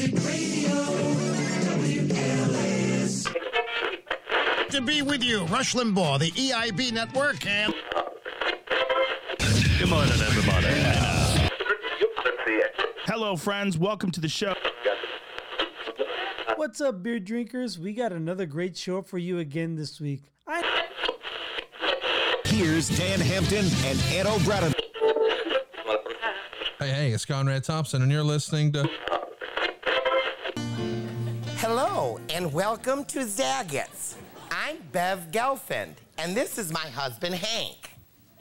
Music Radio, WKLAS. to be with you, Rush Limbaugh, the EIB network, and Good morning, everybody. Hello, friends. Welcome to the show. What's up, beer drinkers? We got another great show for you again this week. I Here's Dan Hampton and Ed O'Brien. Hey, hey, it's Conrad Thompson, and you're listening to and welcome to Zagat's. I'm Bev Gelfand, and this is my husband Hank.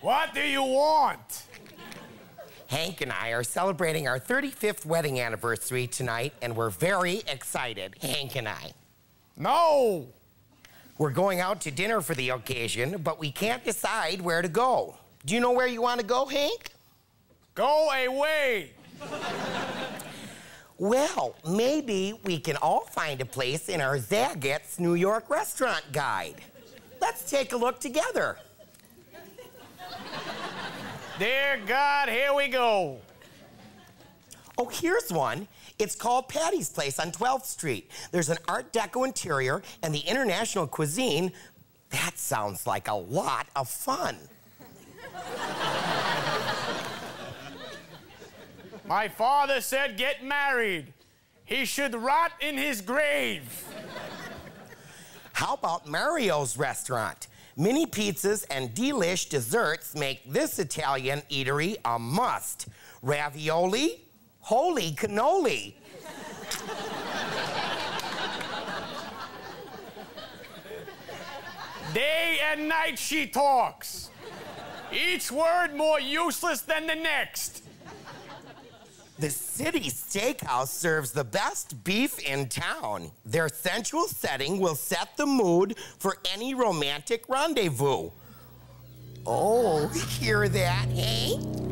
What do you want? Hank and I are celebrating our 35th wedding anniversary tonight, and we're very excited, Hank and I. No. We're going out to dinner for the occasion, but we can't decide where to go. Do you know where you want to go, Hank? Go away. Well, maybe we can all find a place in our Zagat's New York restaurant guide. Let's take a look together. Dear God, here we go. Oh, here's one. It's called Patty's Place on 12th Street. There's an Art Deco interior and the international cuisine. That sounds like a lot of fun. My father said get married. He should rot in his grave. How about Mario's restaurant? Mini pizzas and delish desserts make this Italian eatery a must. Ravioli? Holy cannoli. Day and night she talks. Each word more useless than the next. The City Steakhouse serves the best beef in town. Their sensual setting will set the mood for any romantic rendezvous. Oh, hear that, eh?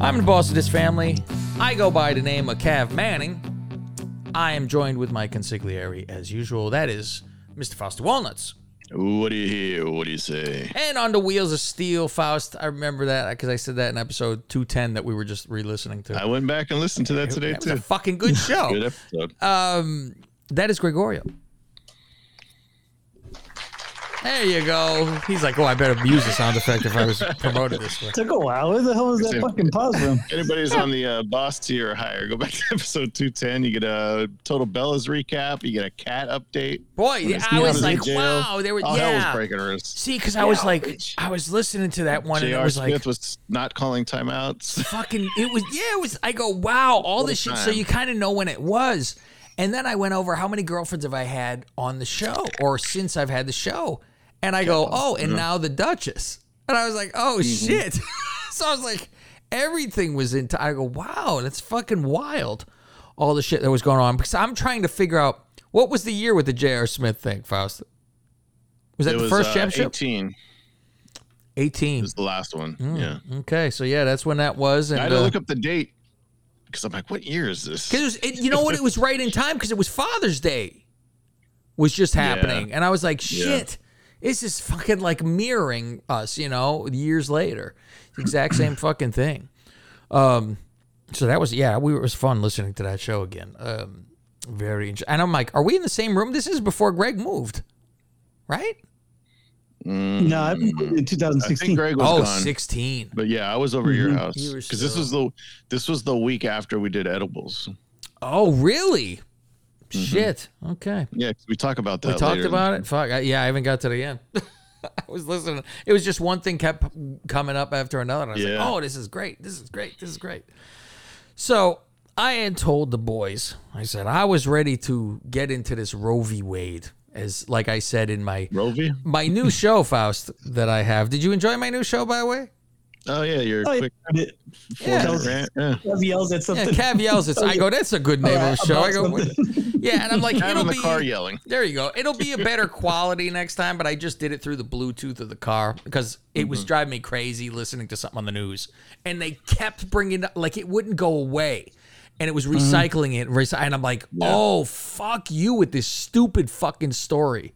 I'm the boss of this family. I go by the name of Cav Manning. I am joined with my consigliere as usual. That is Mr. Foster Walnuts. What do you hear? What do you say? And on the wheels of steel, Faust. I remember that because I said that in episode 210 that we were just re listening to. I went back and listened to that today That was a too. fucking good show. Good episode. Um, that is Gregorio. There you go. He's like, oh, I better use the sound effect if I was promoted this way. Took a while. Where the hell was that Same. fucking pause room? Anybody's on the uh, boss tier or higher, go back to episode 210. You get a total Bella's recap. You get a cat update. Boy, yeah, I was like, jail. wow, they were, All hell was yeah. breaking loose. See, because I was like, bitch. I was listening to that one, and it was Smith like, was not calling timeouts. fucking, it was, yeah, it was. I go, wow, all this shit. So you kind of know when it was. And then I went over how many girlfriends have I had on the show or since I've had the show. And I go, oh, and now the Duchess. And I was like, oh, shit. so I was like, everything was into, I go, wow, that's fucking wild. All the shit that was going on. Because I'm trying to figure out what was the year with the J.R. Smith thing, Faust? Was that It the was, first uh, championship? 18 18. is the last one. Mm, Yeah. Okay, so yeah, that's when that was. And I had to uh, look up the date because I'm like, what year is this? Because it it, you know what, it was right in time because it was Father's Day, was just Yeah. happening, and I was like, Yeah. Shit, this is fucking like mirroring us, you know, years later, the exact same fucking thing. Um, so that was yeah, we it was fun listening to that show again. Um, very interesting. And I'm like, are we in the same room? This is before Greg moved, right? No, I moved in I 2016. think Greg was Oh, gone. 16. But yeah, I was over at your house You were because this was the this was the week after we did edibles. Oh, really? Shit. Mm-hmm. Okay. Yeah, we talk about that. We talked about it. Fuck. I, yeah, I haven't got to the end. I was listening. It was just one thing kept coming up after another. And I was Yeah. like, oh, this is great. This is great. This is great. So I had told the boys, I said, I was ready to get into this Roe v. Wade, as like I said in my Rovi. my new show, Faust, that I have. Did you enjoy my new show, by the way? Oh yeah, your Oh, quick I. Yeah. four-minute rant. Yeah. Kev yells at Yeah, something. Cav yells. It's, I go, that's a good name of a show. I go, yeah, and I'm like, it'll in the be car yelling. There you go. It'll be a better quality next time, but I just did it through the Bluetooth of the car because it was mm-hmm. driving me crazy listening to something on the news, and they kept bringing it like it wouldn't go away, and it was mm-hmm. recycling it, and I'm like, oh fuck you with this stupid fucking story.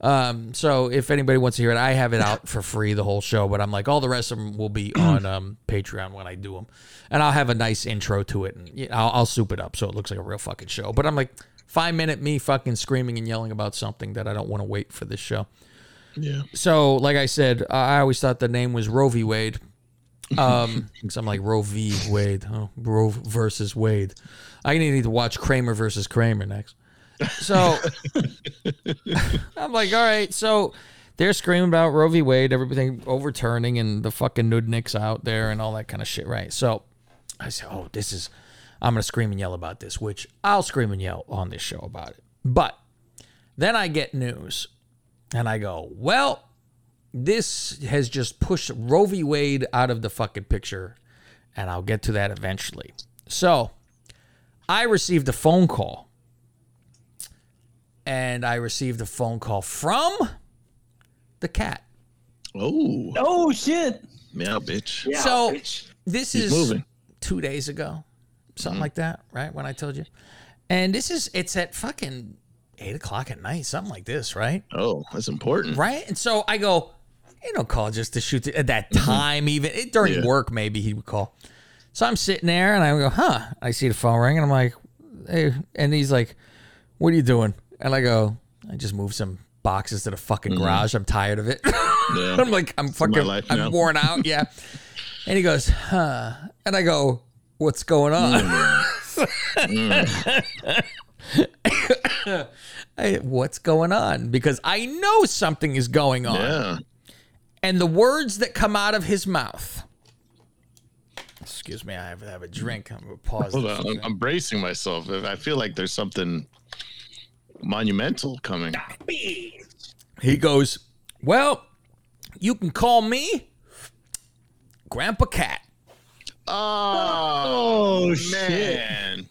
Um, so if anybody wants to hear it, I have it out for free the whole show, but I'm like all the rest of them will be on um, Patreon when I do them, and I'll have a nice intro to it, and you know, I'll, I'll soup it up so it looks like a real fucking show. But I'm like five minute me fucking screaming and yelling about something that I don't want to wait for this show. Yeah. So like I said, I always thought the name was Roe v. Wade. Um, because I'm like Roe v. Wade, oh, Roe versus Wade. I need to watch Kramer versus Kramer next. So I'm like, all right. So they're screaming about Roe v. Wade, everything overturning, and the fucking nudniks out there and all that kind of shit, right? So I said, oh, this is, I'm going to scream and yell about this, which I'll scream and yell on this show about it. But then I get news and I go, well, this has just pushed Roe v. Wade out of the fucking picture. And I'll get to that eventually. So I received a phone call. And I received a phone call from the cat. Oh. Oh shit! Yeah, bitch. so this He's is moving. two days ago, something mm-hmm. like that, right? When I told you, and this is it's at fucking eight o'clock at night, something like this, right? Oh, that's important. Right? And so I go, you don't call just to shoot at that mm-hmm. time, even it, during Yeah. work, maybe he would call. So I'm sitting there and I go, huh? I see the phone ring and I'm like, hey, and he's like, what are you doing? And I go, I just moved some boxes to the fucking mm-hmm. garage. I'm tired of it. Yeah. I'm like, I'm fucking, I'm worn out. Yeah. and he goes, huh? And I go, what's going on? Mm. I, what's going on? Because I know something is going on. Yeah. And the words that come out of his mouth. Excuse me, I have to have a drink. I'm gonna pause. Hold on. I'm, I'm bracing myself. I feel like there's something monumental coming. He goes, Well, you can call me Grandpa Cat. Oh, shit. man.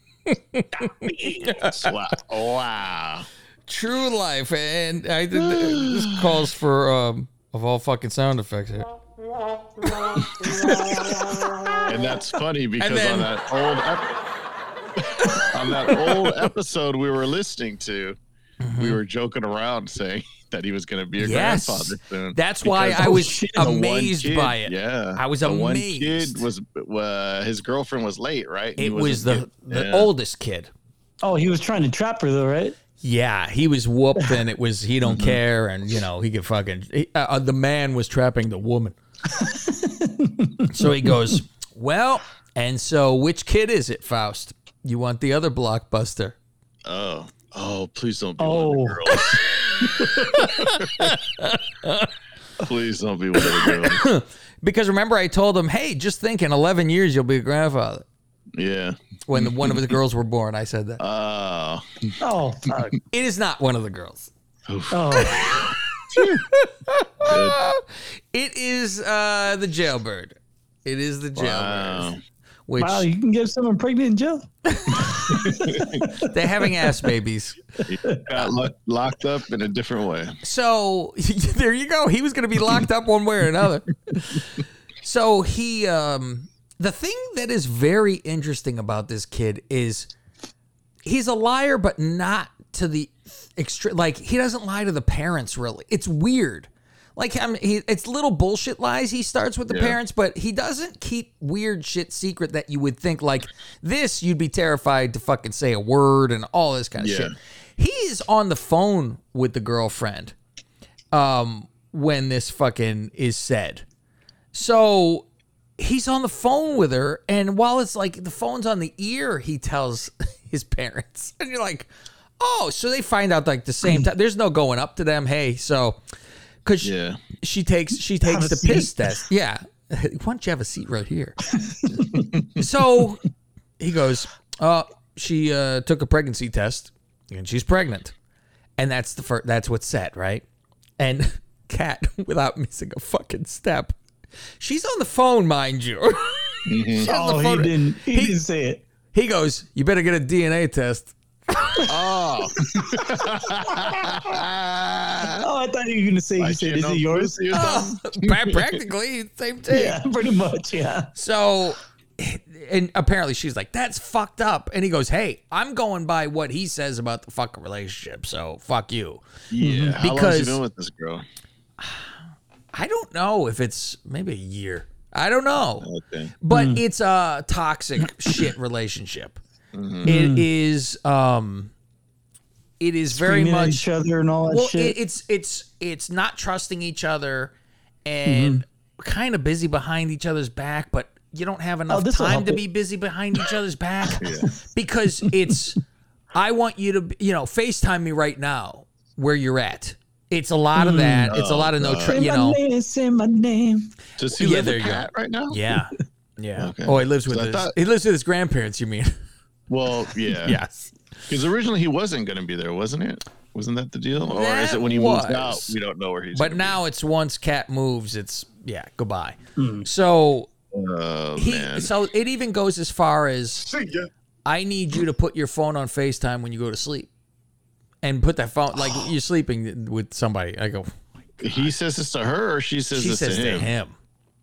wow. Wow. True life. And I did this calls for um of all fucking sound effects here. And that's funny because then- on that old ep- on that old episode we were listening to, we were joking around saying that he was going to be a Mm-hmm. Yes. grandfather soon. That's why I was the amazed kid- by it. Yeah, I was the One kid was uh, his girlfriend was late, right? He It wasn't was the, get- the yeah. oldest kid. Oh, he was trying to trap her though, right? Yeah, he was whooped, and it was he don't care, and you know he could fucking. He, uh, uh, the man was trapping the woman. so he goes, well, and so which kid is it, Faust? You want the other blockbuster? Oh, oh, please don't be Oh. one of the girls. please don't be one of the girls. Because remember, I told him, hey, just think, in eleven years you'll be a grandfather. Yeah. When the, one of the girls were born, I said that. Oh, Oh, fuck. It is not one of the girls. oh. It is uh, the jailbird. It is the jailbird. Wow. Which Wow, you can get someone pregnant in jail. they're having ass babies. He got lo- locked up in a different way. So there you go. He was going to be locked up one way or another. So he, um, the thing that is very interesting about this kid is he's a liar, but not to the extreme. Like he doesn't lie to the parents. Really, it's weird. Like I mean, he, it's little bullshit lies. He starts with the Yeah. parents, but he doesn't keep weird shit secret that you would think like this. You'd be terrified to fucking say a word and all this kind of Yeah. shit. He's on the phone with the girlfriend um, when this fucking is said. So he's on the phone with her, and while it's like the phone's on the ear, he tells his parents, and you're like, oh, so they find out like the same time. There's no going up to them. Hey, so because Yeah. she takes she takes a the seat. piss test. Yeah, why don't you have a seat right here? so he goes, uh, she uh, took a pregnancy test, and she's pregnant, and that's the first. That's what's said, right? And Cat, without missing a fucking step, she's on the phone, mind you. She's on the Oh, he didn't. He, He- didn't say it. He goes, "You better get a DNA test." Oh. Oh, I thought you were gonna say. He Like, said, you "Is know, it yours?" pussy or oh, Practically same thing. Yeah, pretty much. Yeah. So, and apparently she's like, "That's fucked up," and he goes, "Hey, I'm going by what he says about the fucking relationship, so fuck you." Yeah. How long has Because- you been with this girl? I don't know if it's maybe a year. I don't know. Okay. but hmm. it's a toxic shit relationship. Mm-hmm. It hmm. is um it is very Screaming at much each other and all that well shit. it, it's it's it's not trusting each other and mm-hmm. kind of busy behind each other's back but you don't have oh, enough this'll time to it. be busy behind each other's back because it's I want you to you know FaceTime me right now where you're at. It's a lot of mm. that. It's a oh, lot of no, tra- say you my know. name. Say my name. Does he Yeah, live there you go. Pat right now? Yeah. Yeah. Okay. Oh, he lives with So his thought- he lives with his grandparents, you mean? Well, yeah. yes. Because originally he wasn't going to be there, wasn't it? Wasn't that the deal? Or is it when he moves was. out, we don't know where he's But gonna now it's once cat moves, it's yeah, goodbye. Hmm. So be. Oh, he man. so it even goes as far as I need you to put your phone on FaceTime when you go to sleep. And put that phone like you're sleeping with somebody. I go, oh he says this to her or she says she this says to to him?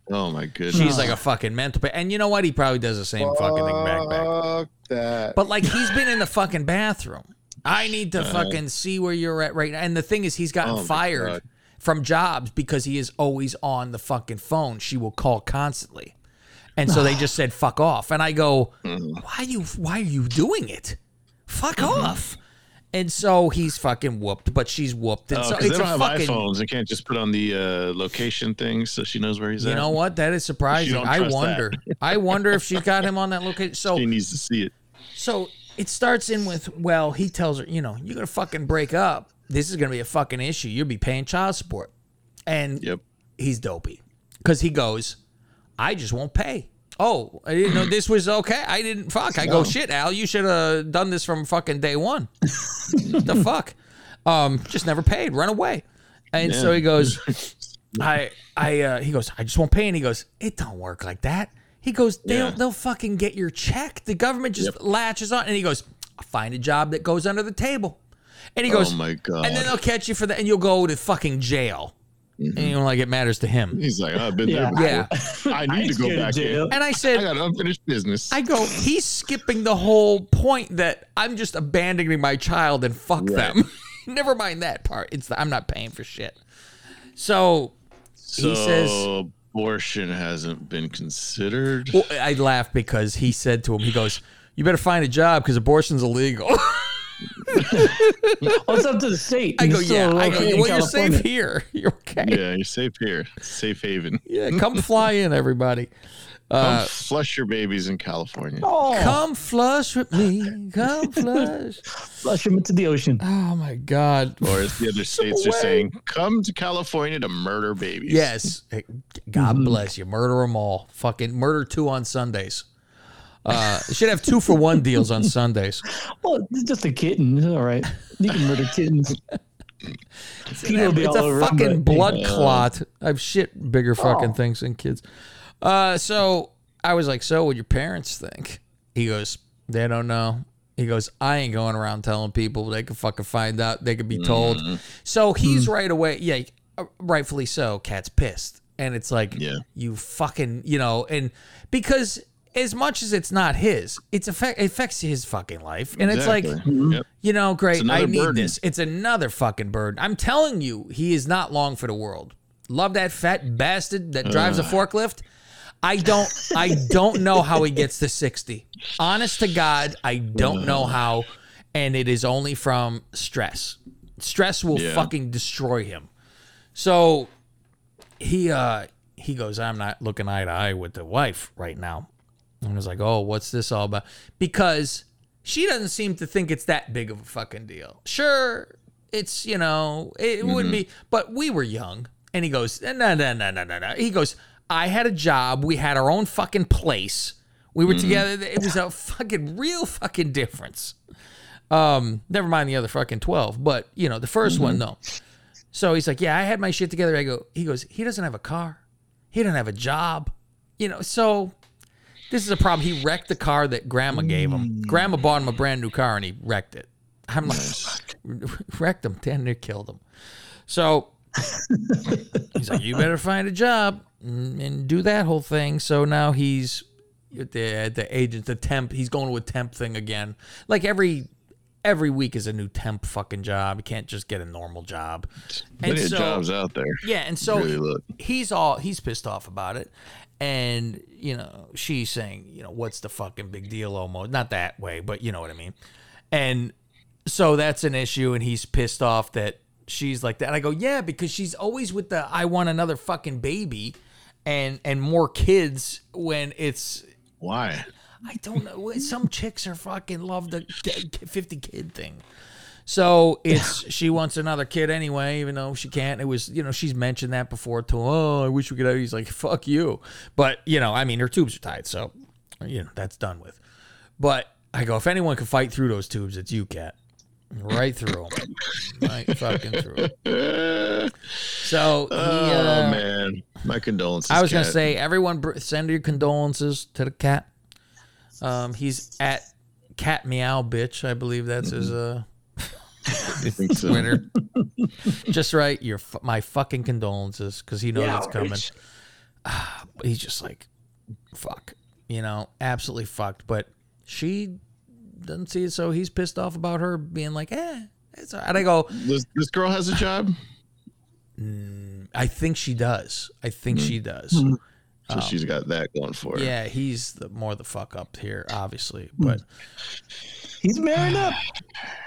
Him. Oh, my goodness. She's like a fucking mental pa- and you know what? He probably does the same fucking thing back back. Fuck that. But like he's been in the fucking bathroom. I need to fucking see where you're at right now. And the thing is, he's gotten Oh my fired God. from jobs because he is always on the fucking phone. She will call constantly, and so they just said fuck off. And I go, Mm-hmm. why you? Why are you doing it? Fuck off. And so he's fucking whooped, but she's whooped. And Oh, so it's they don't have fucking. iPhones. They can't just put on the uh, location thing so she knows where he's You at. You know what? That is surprising. I wonder. I wonder if she's got him on that location. So She needs to see it. So it starts in with, well, he tells her, you know, you're gonna fucking break up. This is gonna be a fucking issue. You'll be paying child support. And Yep. he's dopey. Cause he goes, I just won't pay. Oh, I didn't know this was okay. I didn't fuck. I go, shit, Al, you should have done this from fucking day one. the fuck? Um, just never paid, run away. And so he goes, I I uh he goes, I just won't pay. And he goes, It don't work like that. He goes, They'll Yeah. they'll fucking get your check. The government just latches on and he goes, I'll find a job that goes under the table. And he goes, oh, my God. and then they'll catch you for that and you'll go to fucking jail. Mm-hmm. And you know, like it matters to him. He's like, I've been Yeah. there. Yeah. before. I I need ain't to go back jail. in. And I said, I said, got unfinished business. I go, he's skipping the whole point that I'm just abandoning my child and fuck Right. them. Never mind that part. It's the, I'm not paying for shit. So so he says- abortion hasn't been considered. well, I laugh because he said to him, he goes, "You better find a job because abortion's illegal." Oh, it's up to the state. I go, "Yeah." I go, "Well, you're safe here. You're okay. yeah, you're safe here. Safe haven. Yeah, come fly in, everybody. Uh, Come flush your babies in California. Oh, Come flush with me. Come flush. flush them into the ocean. Oh my God. Or as the other states are saying, come to California to murder babies. Yes. Hey, God bless you. Murder them all. Fucking murder two on Sundays. Uh, should have two for one deals on Sundays. Well, it's just a kitten. It's all right. You can murder kittens. Will be It's all a him, fucking blood clot. I've shit bigger fucking Oh. things than kids. Uh, so I was like, so what your parents think? He goes, they don't know. He goes, I ain't going around telling people. They could fucking find out. They could be told. So he's right away. Yeah, uh, rightfully so. Cat's pissed, and it's like, Yeah. you fucking, you know, and because as much as it's not his, it's affect it affects his fucking life, and it's like, Exactly. Mhm. Yep. you know, great. I need burden. this. It's another fucking burden. I'm telling you, he is not long for the world. Love that fat bastard that drives a uh. forklift. I don't I don't know how he gets to 60. Honest to God, I don't know uh. how. And it is only from stress. Stress will Yeah. fucking destroy him. So he uh he goes, I'm not looking eye to eye with the wife right now. And I was like, oh, what's this all about? Because she doesn't seem to think it's that big of a fucking deal. Sure, it's, you know, it wouldn't mm-hmm. be, but we were young. And he goes, no, no, no, no, no, no. He goes, I had a job. We had our own fucking place. We were mm-hmm. together. It was a fucking real fucking difference. Um, never mind the other fucking 12, but you know, the 1st one, mm-hmm. though. So he's like, Yeah, I had my shit together. I go, he goes, he doesn't have a car. He doesn't have a job. You know, so this is a problem. He wrecked the car that grandma gave him. Mm. Grandma bought him a brand new car and he wrecked it. I'm like, wrecked him, damn near killed him. So he's like, you better find a job and, and do that whole thing. So now he's at the, at the agent, the temp. He's going to a temp thing again. Like every every week is a new temp fucking job. You can't just get a normal job. Plenty of jobs out there. Yeah, and so Really he's all he's pissed off about it. And, you know, she's saying, you know, what's the fucking big deal almost? Not that way, but you know what I mean. And so that's an issue and he's pissed off that she's like that. And I go, "Yeah, because she's always with the I want another fucking baby and and more kids when it's Why? I don't know. Some chicks are fucking love the 50 kid thing. So it's she wants another kid anyway, even though she can't. It was you know she's mentioned that before to. Oh, I wish we could have. He's like fuck you, but you know I mean her tubes are tied, so you know that's done with. But I go if anyone can fight through those tubes, it's you, cat. Right through them, right fucking through. 'em. So he, Oh uh, man, my condolences. I was gonna say, everyone, send your condolences to the cat. Um, he's at Cat Meow Bitch, I believe that's his uh I think so. Twitter. just right, your my fucking condolences because he knows it's coming. Ah, but he's just like, fuck, you know, absolutely fucked. But she doesn't see it, so he's pissed off about her being like, eh. It's all right. And I go, This, this girl has a job, I think she does. I think she does. so she's got that going for her. Yeah, he's the more the fuck up here, obviously. But He's married up.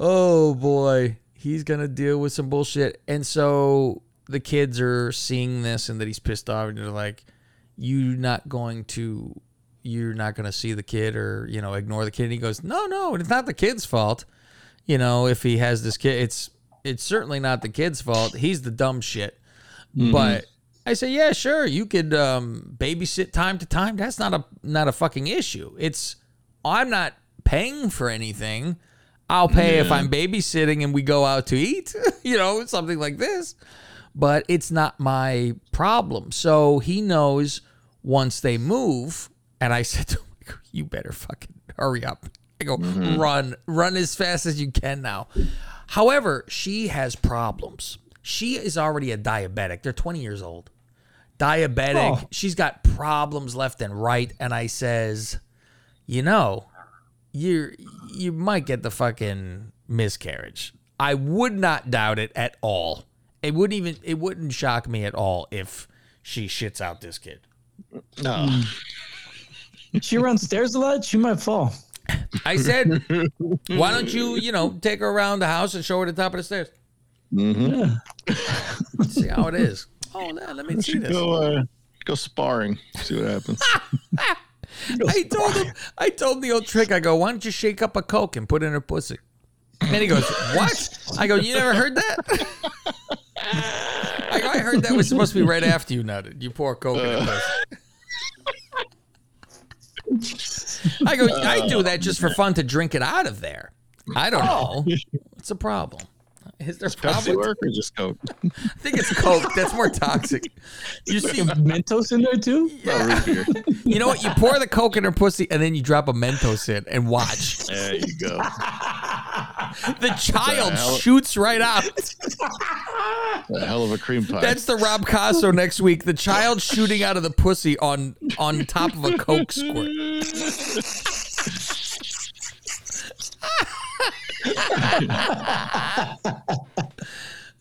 oh boy, he's gonna deal with some bullshit. And so the kids are seeing this and that he's pissed off, and they're like, "You're not going to, you're not gonna see the kid or you know ignore the kid." And he goes, "No, no, it's not the kid's fault. You know, if he has this kid, it's it's certainly not the kid's fault. He's the dumb shit." But I say, yeah, sure, you could um, babysit time to time. That's not a not a fucking issue. It's I'm not paying for anything. I'll pay if I'm babysitting and we go out to eat, you know, something like this. But it's not my problem. So he knows once they move, and I said to him, you better fucking hurry up. I go, mm-hmm. run, run as fast as you can now. However, she has problems. She is already a diabetic. They're 20 years old. Diabetic. Oh. She's got problems left and right. And I says, you know, you you might get the fucking miscarriage. I would not doubt it at all. It wouldn't even it wouldn't shock me at all if she shits out this kid. No. She runs stairs a lot. She might fall. I said, why don't you, you know, take her around the house and show her the top of the stairs? Yeah. See how it is. Oh, no, let me see this. Go, uh, go sparring. See what happens. I told him, I told him the old trick. I go, why don't you shake up a coke and put it in her pussy? And he goes, what? I go, you never heard that? I go, I heard that was supposed to be right after you nutted. You pour coke in her pussy. I go, I do that just for fun to drink it out of there. I don't oh. know. What's the problem? Is there Pepsi probably? work or just Coke? I think it's Coke. That's more toxic. You see, Mentos in there too. Oh, root beer. you know what? You pour the Coke in her pussy, and then you drop a Mentos in and watch. There you go. The child hell? shoots right out. A hell of a cream pie. That's the Rob Casso next week. The child shooting out of the pussy on on top of a Coke squirt.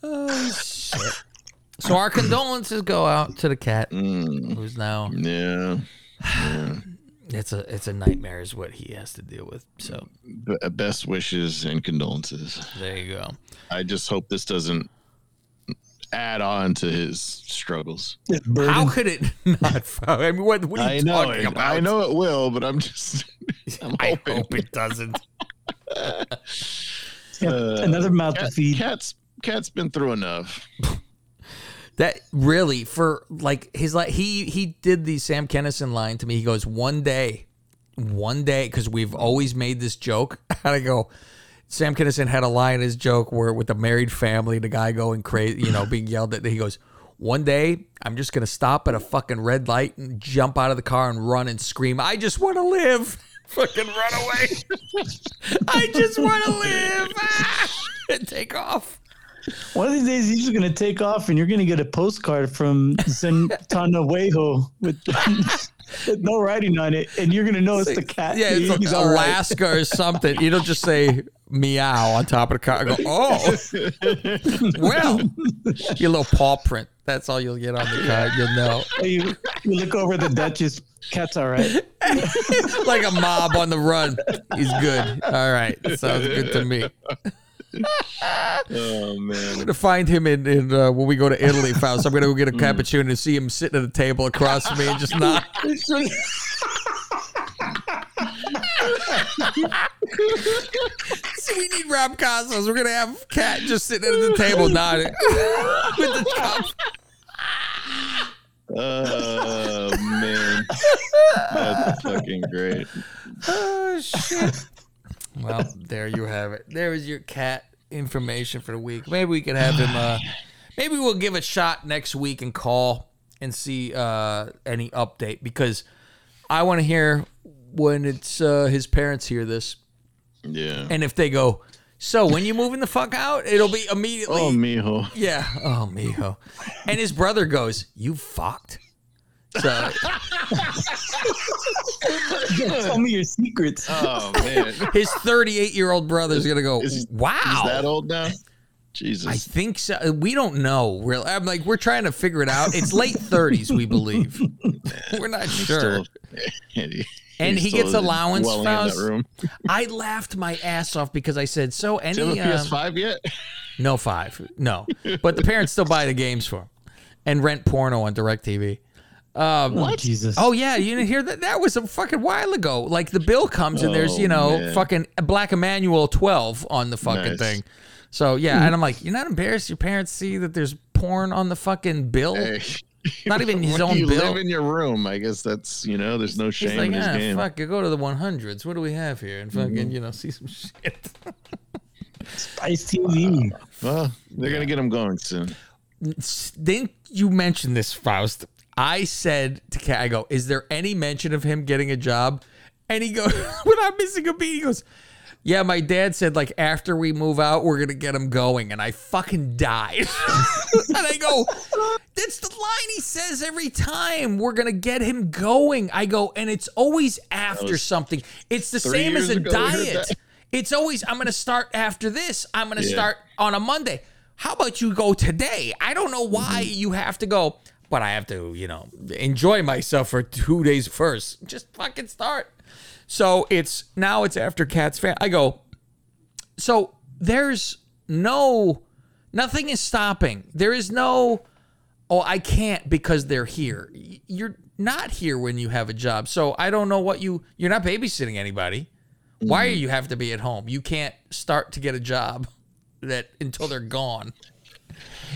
Oh shit! So our condolences go out to the cat, mm. who's now yeah. it's a it's a nightmare is what he has to deal with. So B- uh, best wishes and condolences. there you go. I just hope this doesn't add on to his struggles. It's. How could it not? I mean, what, what are you I know, talking it, about? I know it will, but I'm just. I'm I hoping. hope it doesn't. Yeah, uh, another mouth to Cat, feed. cat's cat's been through enough. That really for like his like he he did the Sam Kinison line to me. He goes one day, one day because we've always made this joke. And I go, Sam Kinison had a line in his joke where with the married family, the guy going crazy, you know, being yelled at. He goes, one day I'm just gonna stop at a fucking red light and jump out of the car and run and scream, I just want to live. Fucking run away. I just want to live. Ah! and take off. One of these days, he's just gonna take off, and you're gonna get a postcard from Santanahuejo with, with no writing on it, and you're gonna know it's the cat. Yeah, it's like He's all right. Alaska or something. You don't just say meow on top of the car. I go, oh, well, your little paw print. That's all you'll get on the card. You'll know. You, you look over the Duchess. Cat's all right. Like a mob on the run. He's good. All right. Sounds good to me. Oh man. I'm gonna find him in, in uh, when we go to Italy, Faust. I'm gonna go get a cappuccino and see him sitting at a table across from me and just not. See, we need Rob Cosmos. We're gonna have Cat just sitting at the table nodding with the cup. Oh man. That's fucking great. Oh shit. Well, there you have it. There is your cat information for the week. Maybe we could have him. Uh, maybe we'll give a shot next week and call and see uh, any update because I want to hear when it's uh, his parents hear this Yeah. and if they go. So when you moving the fuck out, it'll be immediately. Oh mijo. Yeah. Oh, mijo. And his brother goes, "You fucked." So Tell me your secrets. Oh man. his 38 year old brother's gonna go, Is- "Wow." Is that old now? Jesus. I think so. We don't know. Really, I'm like we're trying to figure it out. It's late 30s, we believe. we're not He's sure. still- he- And he gets allowance, dwelling in that Faust? room. I laughed my ass off because I said, "So Do you any have a um, PS5 yet? no five, no." But the parents still buy the games for him and rent porno on Directv. Um, Oh, Jesus. Oh yeah, you didn't hear that? That was a fucking while ago. Like the bill comes and there's Oh, you know man. fucking Black Emanuelle twelve on the fucking Nice. thing. So yeah, and I'm like, you're not embarrassed your parents see that there's porn on the fucking bill? Hey. Not even his when own you bill. live in your room, I guess that's you know, there's no He's shame like, in his ah, game. fuck, you go to the 100s. What do we have here? And fucking, you know, see some shit. Spice TV. Well, they're gonna get him going soon. Didn't you mention this, Faust? I said to Kat, I go, is there any mention of him getting a job? And he goes, without missing a beat, he goes, yeah, my dad said like after we move out, we're gonna get him going, and I fucking died. and I go, that's the line he says every time. We're gonna get him going. I go, and it's always after something. It's the same as a ago we heard diet. It's always I'm gonna start after this. I'm gonna Yeah. start on a Monday. How about you go today? I don't know why Mm-hmm. you have to go, but I have to, you know, enjoy myself for two days first. Just fucking start. So it's now it's after Cat's fan. I go, so there's no nothing is stopping. There is no oh, I can't because they're here. You're not here when you have a job. So I don't know what you you're not babysitting anybody. Why Mm-hmm. do you have to be at home? You can't start to get a job that until they're gone.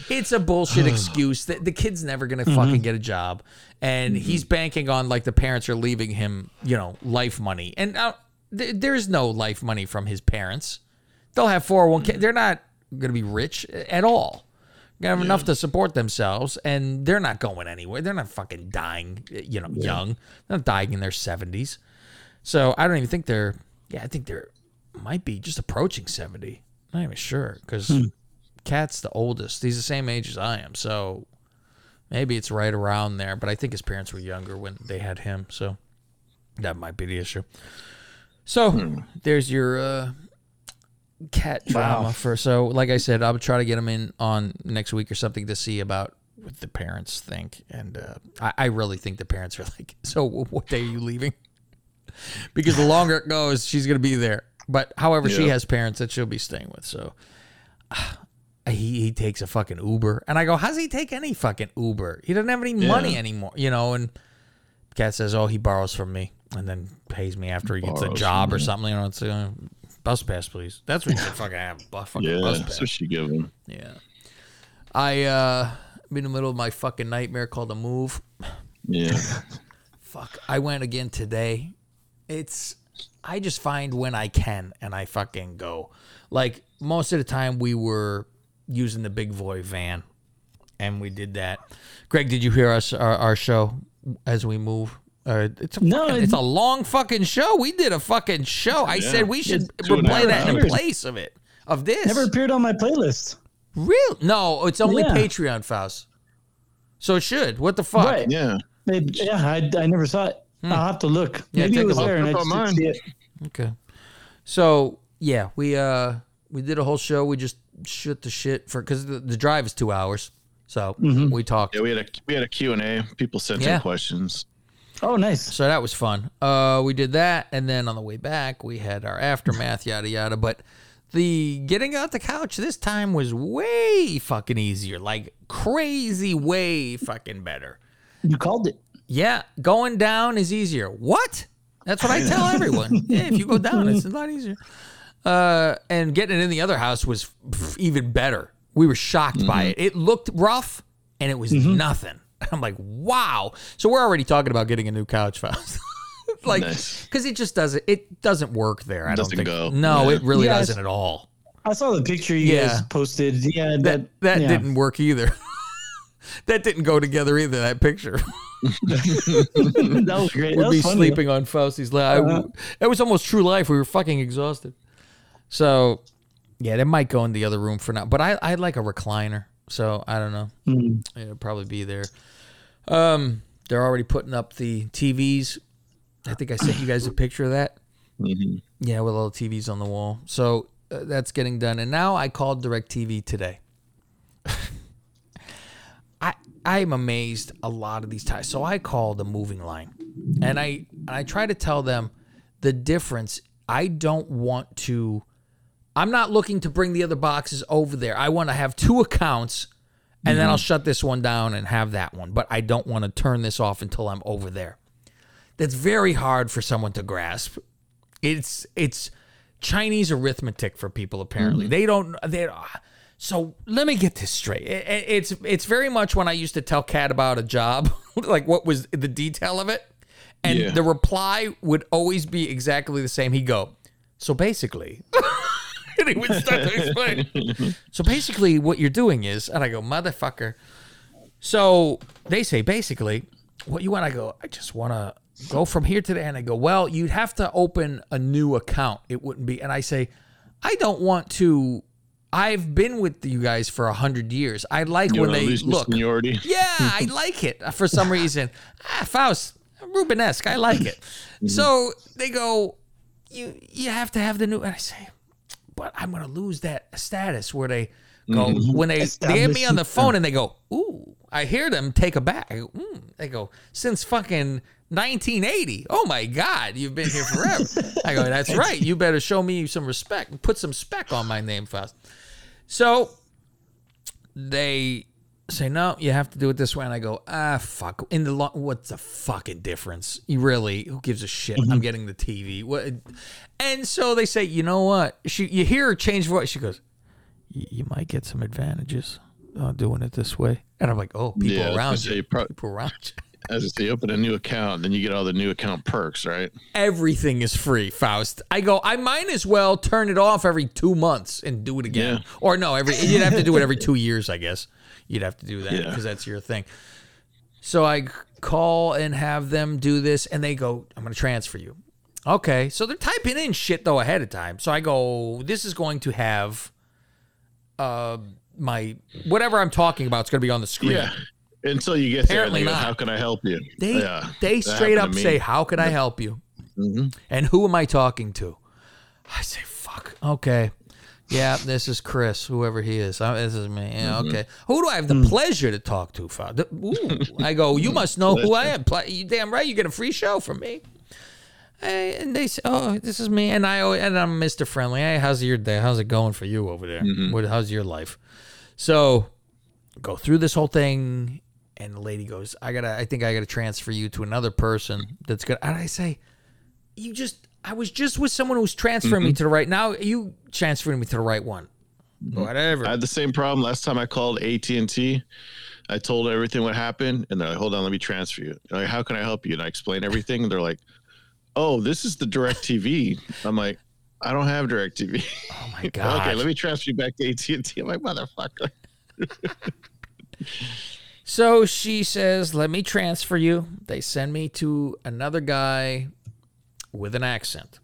It's a bullshit excuse that the kid's never gonna mm-hmm. fucking get a job, and mm-hmm. he's banking on like the parents are leaving him, you know, life money, and uh, th- there's no life money from his parents. They'll have 401k. Mm-hmm. They're not going to be rich at all. Gonna have enough to support themselves, and they're not going anywhere. They're not fucking dying, you know, young. They're not dying in their seventies. So I don't even think they're. Yeah, I think they're might be just approaching seventy. Not even sure because hmm. Cat's the oldest. He's the same age as I am, so maybe it's right around there. But I think his parents were younger when they had him, so that might be the issue. So there's your uh, cat drama for. So like I said, I'll try to get him in on next week or something to see about what the parents think, and uh, I, I really think the parents are like, so what day are you leaving? because the longer it goes, she's gonna be there. But however, she has parents that she'll be staying with, so he he takes a fucking Uber, and I go, how's he take any fucking Uber? He doesn't have any money anymore, you know. And Cat says, oh, he borrows from me, and then pays me after he gets a job or something. You know, it's uh, bus pass, please. That's what you should fucking have. bu- Fucking Yeah, bus that's pass. what she give him. Yeah. I uh been in the middle of my fucking nightmare called a move. Yeah. Fuck. I went again today. It's I just find when I can and I fucking go. Like most of the time we were using the big boy van and we did that. Greg, did you hear us our, our show as we move? Uh, it's a No, fucking- it's a long fucking show. We did a fucking show. I Yeah. said we should It's two and a play half that in place of it. Of this. Never appeared on my playlist. Real? No, it's only Yeah. Patreon, Faust. So it should. What the fuck? Right. Yeah. Maybe, yeah, I, I never saw it. I'll have to look. Hmm. Yeah, Maybe it was there and I just didn't see it. Okay. So yeah, we uh we did a whole show. We just shit the shit for because the, the drive is two hours. So we talked. Yeah, we had a we had a Q and A. People sent Yeah. in questions. Oh, nice. So that was fun. Uh, we did that, and then on the way back, we had our aftermath, yada yada. But the getting out the couch this time was way fucking easier, like crazy, way fucking better. You called it. Yeah, going down is easier. What? That's what I tell everyone. Yeah, if you go down, it's a lot easier. Uh, and getting it in the other house was pff, even better. We were shocked by mm-hmm. it. It looked rough, and it was mm-hmm. nothing. I'm like, wow. So we're already talking about getting a new couch, Faust. like, Nice. because it just doesn't. It doesn't work there. I Doesn't don't think. go. No, Yeah. it really Yeah, doesn't at all. I saw the picture you Yeah. guys posted. Yeah, that That that yeah. didn't work either. that didn't go together either. That picture. that was great. We'd that be funny. sleeping on Fauci's lap. I- uh-huh. It was almost true life. We were fucking exhausted. So, yeah, that might go in the other room for now. But I, I like a recliner. So I don't know. Hmm. It'll probably be there. Um, they're already putting up the TVs. I think I sent you guys a picture of that. Yeah, with all the TVs on the wall. So uh, that's getting done. And now I called DirecTV today. I I'm amazed a lot of these times. So I call the moving line, and I and I try to tell them the difference. I don't want to. I'm not looking to bring the other boxes over there. I want to have two accounts, and then mm-hmm. I'll shut this one down and have that one. But I don't want to turn this off until I'm over there. That's very hard for someone to grasp. It's it's Chinese arithmetic for people. Apparently, mm-hmm. they don't. They so let me get this straight. It- it- it's it's very much when I used to tell Kat about a job, like what was the detail of it, and Yeah. the reply would always be exactly the same. He'd go, so basically. and he would start to explain. so basically, what you're doing is, and I go, motherfucker. So they say basically, what you want? I go, I just want to go from here to there, and I go, well, you'd have to open a new account. It wouldn't be, and I say, I don't want to. I've been with you guys for a hundred years. I like You when they lose your look. seniority? Yeah, I like it for some reason. Ah, Faust, Rubenesque, I like it. So they go, you you have to have the new. And I say, but I'm gonna lose that status where they go when they they get me on the phone and they go, ooh. I hear them take a back. I go, mm. They go since fucking 1980. Oh my God, you've been here forever. I go, that's right. You better show me some respect. Put some spec on my name, Faust. So they say no you have to do it this way. And i go ah fuck. In the long what's the fucking difference? You really? Who gives a shit? I'm getting the tv what? And so they say you know what? She you hear her change voice. She goes you might get some advantages uh, doing it this way. And i'm like oh people Yeah, around you. pro- people around you. As I say, open a new account, then you get all the new account perks, right? Everything is free, Faust. I go, I might as well turn it off every two months and do it again. Yeah. Or no, every you'd have to do it every two years, I guess. You'd have to do that Yeah. because that's your thing. So I call and have them do this, and they go, I'm going to transfer you. Okay. So they're typing in shit though ahead of time. So I go, this is going to have uh my whatever I'm talking about is going to be on the screen. Yeah. Until you get Apparently there, go, not. how can I help you? They yeah, they straight up say, "How can I help you?" Mhm. And who am I talking to? I say, "Fuck." Okay. Yeah, this is Chris, whoever he is. Uh, This is me. Yeah, Mm-hmm. okay. Who do I have the Hmm. pleasure to talk to? Father? Ooh. I go, you must know who I am. You damn right, you get a free show from me. Hey, and they say, "Oh, this is me," and I and I'm Mr. Friendly. Hey, how's your day? How's it going for you over there? Mm-hmm. What, how's your life? So, go through this whole thing, and the lady goes, "I gotta, I think I gotta transfer you to another person that's good." And I say, "You just, I was just with someone who was transferring me Mm-hmm. to the right. Now you transferring me to the right one. Whatever." I had the same problem last time I called AT and T. I told everything what happened, and they're like, "Hold on, let me transfer you." They're like, how can I help you? And I explain everything, and they're like, "Oh, this is the DirecTV." I'm like, "I don't have DirecTV." oh my god. okay, let me transfer you back to AT and T. I'm like, "Motherfucker." So she says, "Let me transfer you." They send me to another guy with an accent.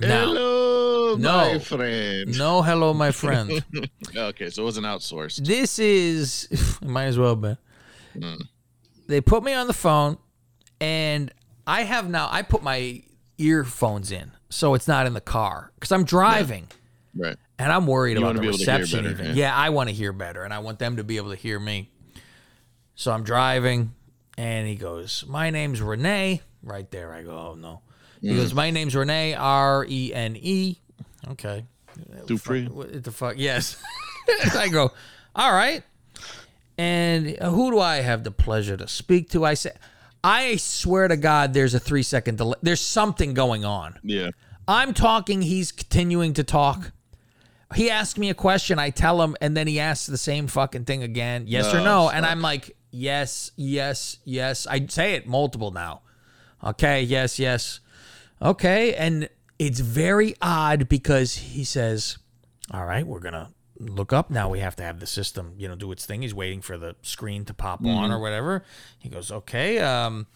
Now, Hello, my friend. no, hello, my friend. Okay, so it wasn't outsourced. this is might as well be. Mm. They put me on the phone, and I have now. I put my earphones in, so it's not in the car because I'm driving. Right. And I'm worried You about the be able to hear reception. better, even yeah. yeah, I want to hear better, and I want them to be able to hear me. So I'm driving, and he goes, "My name's Renee." Right there, I go, "Oh no." He Mm. goes, "My name's Renee, R E N E." Okay. Dupree. What the fuck? Yes. I go, "All right." And who do I have the pleasure to speak to? I say, I swear to God, there's a three second delay. There's something going on. Yeah. I'm talking, he's continuing to talk. He asks me a question, I tell him, and then he asks the same fucking thing again, yes or no. And fuck. I'm like, yes, yes, yes. I say it multiple now. Okay, yes, yes. Okay. And it's very odd because he says, All right, we're gonna look up now. We have to have the system, you know, do its thing. He's waiting for the screen to pop on or whatever. He goes, Okay, um,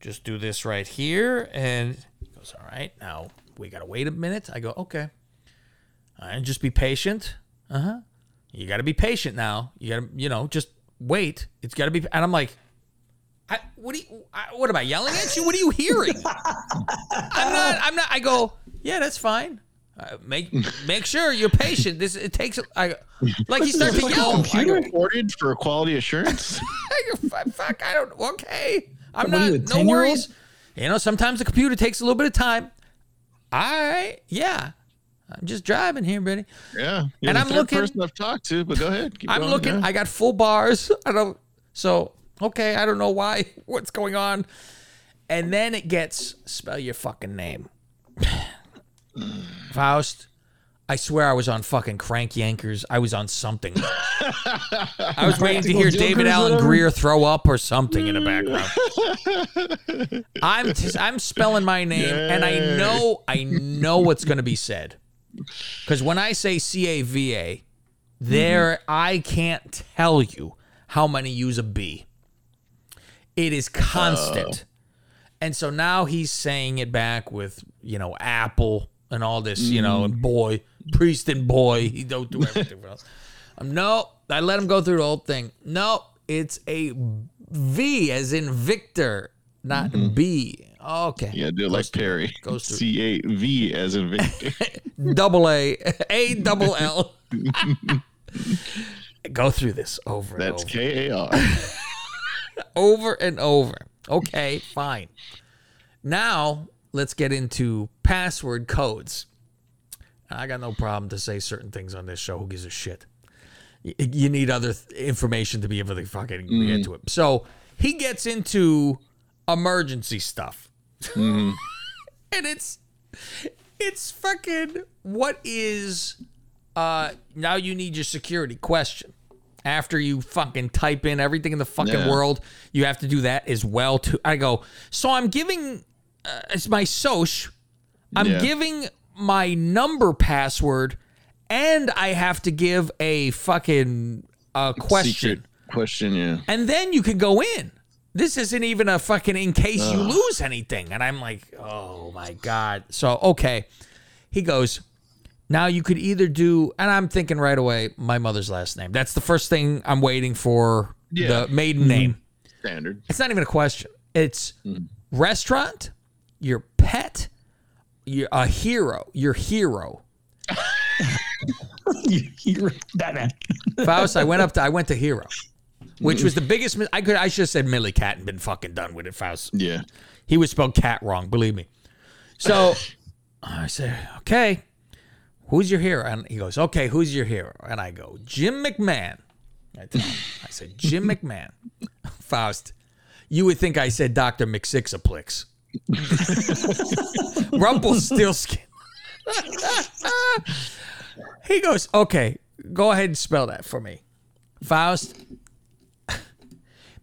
just do this right here. And he goes, All right, now we gotta wait a minute. I go, Okay. And just be patient. Uh huh. You gotta be patient now. You gotta, you know, just wait. It's gotta be. And I'm like, I, what are you? I, what am I yelling at you? What are you hearing? I'm not. I'm not. I go. Yeah, that's fine. Uh, make make sure you're patient. This it takes. I like he starts to yell. I go, Recorded for quality assurance. I go, "Fuck, fuck, I don't. Okay, I'm What not. you, no 10-year-old? worries. You know, sometimes the computer takes a little bit of time. All right. Yeah. I'm just driving here, buddy. yeah. You're And the I'm third looking- person I've talked to, but go ahead. Keep I'm going, looking. yeah. I got full bars. I don't. So okay, I don't know why. What's going on? And then it gets spell your fucking name, Faust. I swear I was on fucking Crank Yankers. I was on something. I was waiting to hear David Alan? Grier throw up or something in the background. I'm just, I'm spelling my name, and I know I know what's going to be said. Because when I say C A V A, there I can't tell you how many use a B. It is constant. And so now he's saying it back with, you know, Apple and all this, you know, and boy, priest and boy. He don't do everything else. Um, no, I let him go through the whole thing. No, it's a V as in Victor, not B. Okay. Yeah, do it like Perry. goes through. C A V as in Victor. double A, A double L. Go through this over and over. That's K A R. over and over. Okay, fine. Now let's get into password codes. I got no problem to say certain things on this show. Who gives a shit? You need other th- information to be able to fucking get to it. So he gets into emergency stuff, and it's it's fucking what is uh now you need your security question after you fucking type in everything in the fucking Yeah. world. You have to do that as well too. I go, so I'm giving uh, it's my soch. I'm Yeah. giving my number password, and I have to give a fucking uh, question, Secret question, yeah. and then you can go in. This isn't even a fucking in case you lose anything. And I'm like, oh my god. So okay, he goes. Now you could either do, and I'm thinking right away, my mother's last name. That's the first thing I'm waiting for. Yeah. The maiden name. Standard. It's not even a question. It's Mm-hmm. restaurant, your pet, your a hero, your hero. You- you- Batman. Faust, I went up to I went to hero, which was the biggest. I could I should have said Millie Cat and been fucking done with it. Faust. Yeah. He was spelled cat wrong, believe me. So I said, okay, who's your hero? And he goes, okay, who's your hero? And I go, Jim McMahon. I, tell him, I said, Jim McMahon. Faust, you would think I said Dr. McSixaplix. Rumpelstiltskin. he goes, okay, go ahead and spell that for me. Faust.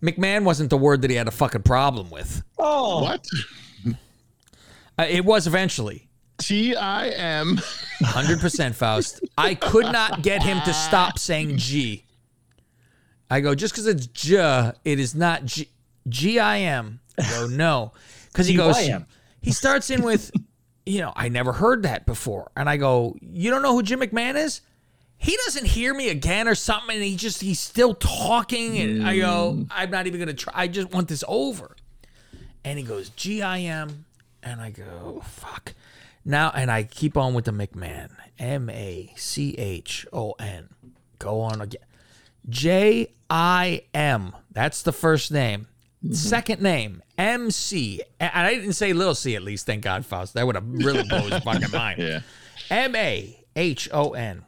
McMahon wasn't the word that he had a fucking problem with. Oh, What? Uh, it was eventually. T I M. 100% Faust. I could not get him to stop saying G. I go, just because it's J, it is not G. G I M. I go, no. Because he goes, G-Y-M. he starts in with, you know, I never heard that before. And I go, you don't know who Jim McMahon is? He doesn't hear me again or something. And he just, he's still talking. And I go, mm. I'm not even going to try. I just want this over. And he goes, G I M. And I go, fuck. Now, and I keep on with the McMahon. M A C H O N. Go on again. J I M. That's the first name. Second name, M C. And I didn't say little c at least, thank God, Faust. That would have really blown his fucking mind. Yeah. M A H O N.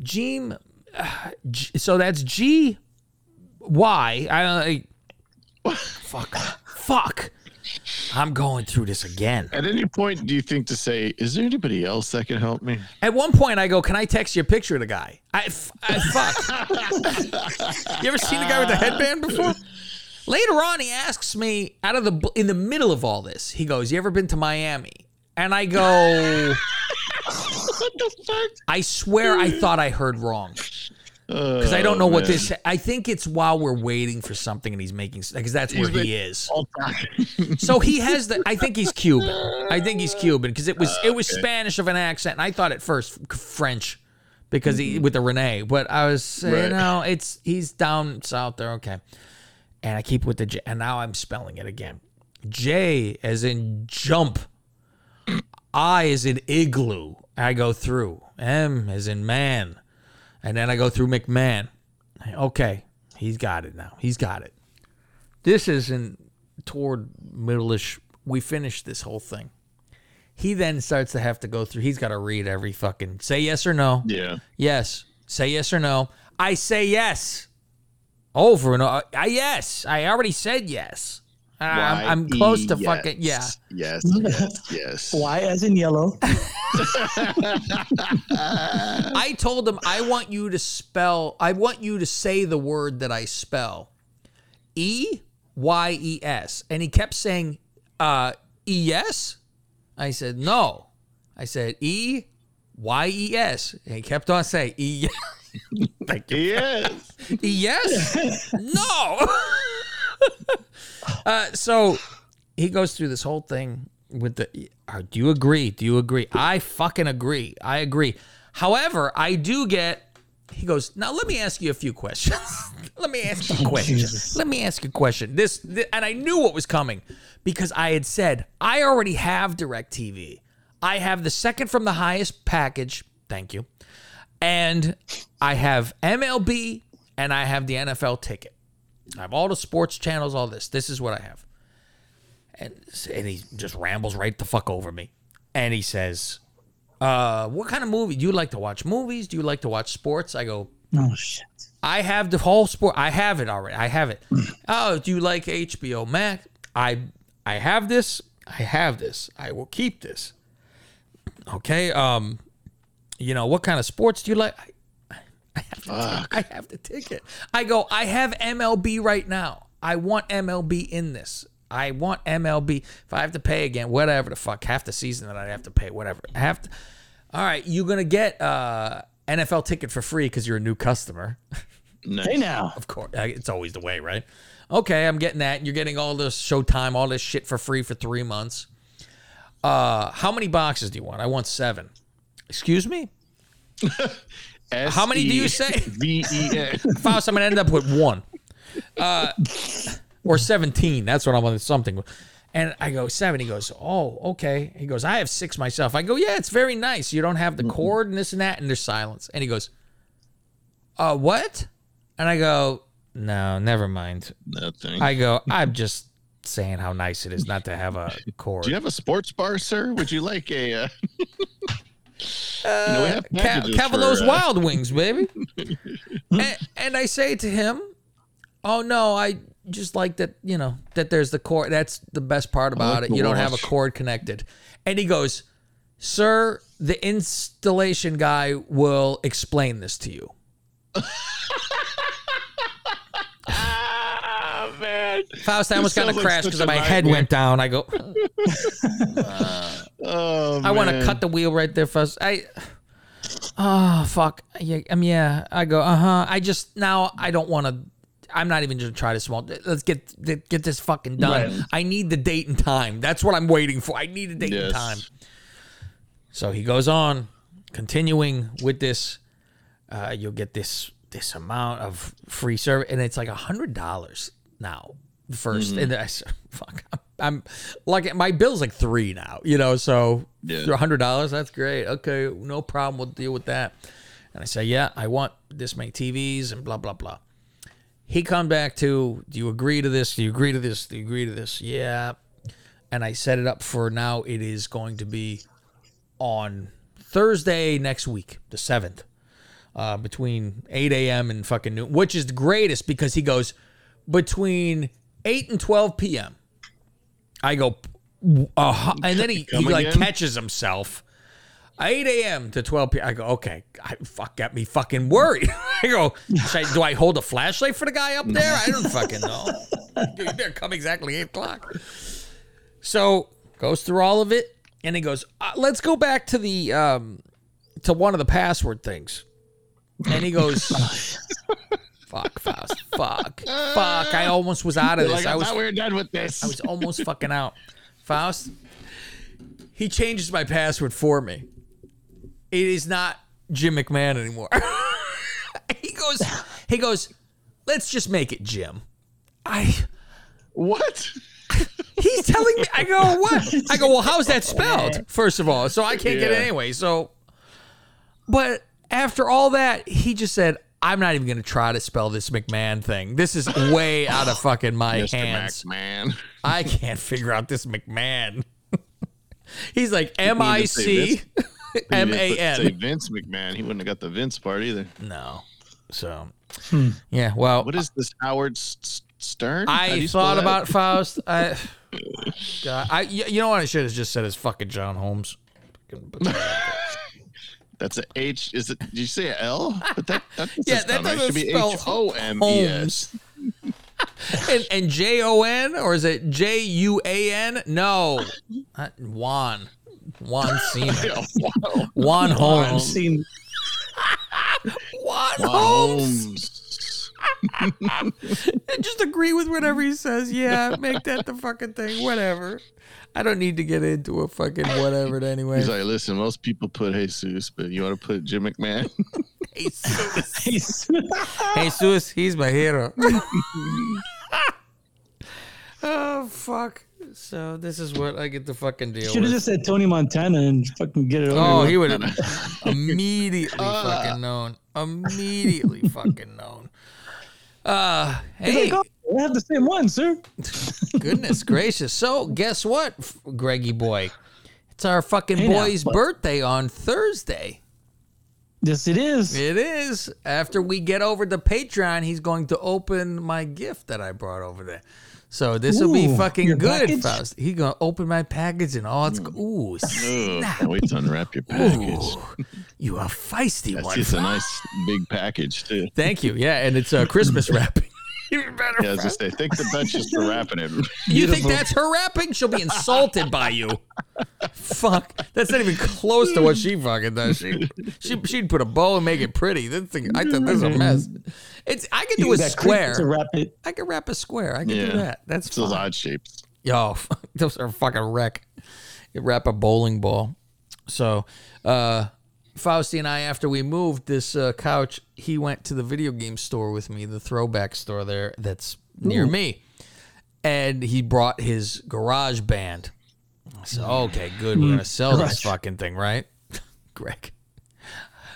Gene. uh, G- so that's G Y. I don't. I- Fuck. Fuck. I'm going through this again. At any point, do you think to say, is there anybody else that can help me? At one point, I go, "Can I text you a picture of the guy?" I, f- I fuck. you ever seen the guy with the headband before? Later on, he asks me out of the in the middle of all this. He goes, "You ever been to Miami?" And I go, What the fuck? "I swear, I thought I heard wrong." Because I don't know what this. I think it's while we're waiting for something, and he's making because that's where he is. So he has the. I think he's Cuban. I think he's Cuban because it was it was Spanish of an accent, and I thought at first French because he with the Renee, but I was you Right. know it's he's down south there. Okay, and I keep with the J, and now I'm spelling it again. J as in jump. I as in igloo. I go through. M as in man. And then I go through McMahon. Okay, he's got it now. He's got it. This isn't toward middle-ish. We finished this whole thing. He then starts to have to go through. He's got to read every fucking say yes or no. Yeah. Yes. Say yes or no. I say yes. Over and over. I, yes. I already said yes. I'm, I'm close to Y-E, fucking yeah. Yes. Yes. Yes. Y as in yellow. I told him I want you to spell. I want you to say the word that I spell. E Y E S, and he kept saying uh, E S. I said no. I said E Y E S, and he kept on saying E. Thank you. Yes. Yes. no. Uh, so he goes through this whole thing with the. Uh, do you agree? Do you agree? I fucking agree. I agree. However, I do get. He goes, now let me ask you a few questions. let me ask you a question. Let me ask you a question. This, thi- and I knew what was coming because I had said I already have DirecTV. I have the second from the highest package. Thank you. And I have MLB and I have the NFL ticket. I have all the sports channels, all this. This is what I have. And, and he just rambles right the fuck over me. And he says, uh, what kind of movie? Do you like to watch movies? Do you like to watch sports? I go, Oh shit. I have the whole sport. I have it already. I have it. oh, do you like HBO Max? I I have this. I have this. I will keep this. Okay. Um, you know what kind of sports do you like? I, I have the I have the ticket. I go, I have MLB right now. I want MLB in this. I want MLB. If I have to pay again, whatever the fuck, half the season that I'd have to pay, whatever. I have to. All right, you're gonna get uh NFL ticket for free because you're a new customer. Nice. Hey now. Of course, it's always the way, right? Okay, I'm getting that. You're getting all this Showtime, all this shit for free for three months. Uh, how many boxes do you want? I want seven. Excuse me. How many do you say? V-E-N. Faust, I'm gonna end up with one, uh, or seventeen. That's what I'm on something. And I go seven. He goes, oh, okay. He goes, I have six myself. I go, yeah, it's very nice. You don't have the cord and this and that, and there's silence. And he goes, uh, what? And I go, no, never mind. Nothing. I go, I'm just saying how nice it is not to have a cord. Do you have a sports bar, sir? Would you like a? Uh... you know, Ca- packages Cavalo's for, uh, Wild Wings, baby. and, and I say to him, "Oh no, I just like that. You know that there's the cord. That's the best part about like it. the You don't have a wash. cord connected." And he goes, "Sir, the installation guy will explain this to you." Ah, man. Faust, I almost got in a crash because a my head nightmare. went down. I go, Oh, I want to cut the wheel right there, first. I, oh fuck, yeah, um, yeah. I go, uh huh. I just now I don't want to. I'm not even gonna try to small. Let's get get this fucking done. Right. I need the date and time. That's what I'm waiting for. I need a date and time. So he goes on, continuing with this. Uh, you'll get this this amount of free service, and it's like a hundred dollars now. 1st and I said, "Fuck, I'm, I'm like my bill's like three now, you know. So Yeah. a hundred dollars, that's great. Okay, no problem. We'll deal with that." And I say, "Yeah, I want this many TVs and blah blah blah." He come back to, "Do you agree to this? Do you agree to this? Do you agree to this?" Yeah. And I set it up for now. It is going to be on Thursday next week, the seventh, uh, between eight a.m. and fucking noon, which is the greatest because he goes between eight and twelve p.m. I go, uh, and then he, he like again? catches himself. 8 a.m. to 12 p.m. I go, okay, I fuck got me fucking worried. I go, I, do I hold a flashlight for the guy up there? I don't fucking know. Dude, they're come exactly 8 o'clock. So goes through all of it, and he goes, uh, let's go back to the um to one of the password things. And he goes, fuck, Faust, fuck, fuck. I almost was out of this. like, I, was were done with this. I was almost fucking out. Faust, he changes my password for me. It is not Jim McMahon anymore. he goes, he goes, let's just make it Jim. I what? he's telling me I go, what? I go, well, how's that spelled? First of all. So I can't get it anyway. So but after all that, he just said, I'm not even gonna try to spell this McMahon thing. This is way out of fucking my Mr. hands. McMahon. I can't figure out this McMahon. He's like He M I didn't say Vince. He M didn't A put- Say N. Vince McMahon. He wouldn't have got the Vince part either. No. So, hmm. yeah. Well, What is this Howard S- S- Stern? I thought that? about Faust. I, God, I, you you know what I should have just said is fucking John Holmes. That's a H. Is it? Did you say a L? But that, that Yeah, that sound right. It doesn't should be H O M E S. and and J O N or is it J U A N? No, not Juan. Juan Cena. Juan I've Holmes. seen Juan Holmes. Holmes. Just agree with whatever he says. Yeah, make that the fucking thing. Whatever. I don't need to get into a fucking whatever anyway. He's like, listen, most people put Jesus, but you want to put Jim McMahon? Jesus. he's Jesus, he's my hero. oh fuck. So this is what I get to fucking deal should have with. just said Tony Montana and fucking get it over. Oh, with. he would have immediately fucking known. Immediately fucking known. Uh, He's hey, like, oh, I have the same one, sir. goodness gracious. So, guess what, Greggy boy? It's our fucking Hey boy's what? birthday on Thursday. Yes, it is. It is. After we get over to Patreon, he's going to open my gift that I brought over there. So this will be fucking good, package? Faust. He gonna open my package and all it's ooh, snap. can't wait to unwrap your package. Ooh, you a feisty That's one. it's a nice big package too. Thank you. Yeah, and it's uh, Christmas wrapping. Even better. Yeah, I was just say, thank the Duchess for wrapping it. You think that's her rapping? She'll be insulted by you. Fuck, that's not even close to what she fucking does. She, she she'd put a bow and make it pretty. This thing, I thought this is a mess. It's I could do a square. to wrap it. I could wrap a square. I could Yeah, do that. That's It's those odd shapes. Yo, those are fucking wreck. You wrap a bowling ball. So, uh, Fausti and I, after we moved this uh, couch, he went to the video game store with me, the throwback store there that's near me. And he brought his garage band. I said, okay, good. We're going to sell this fucking thing, right? Greg.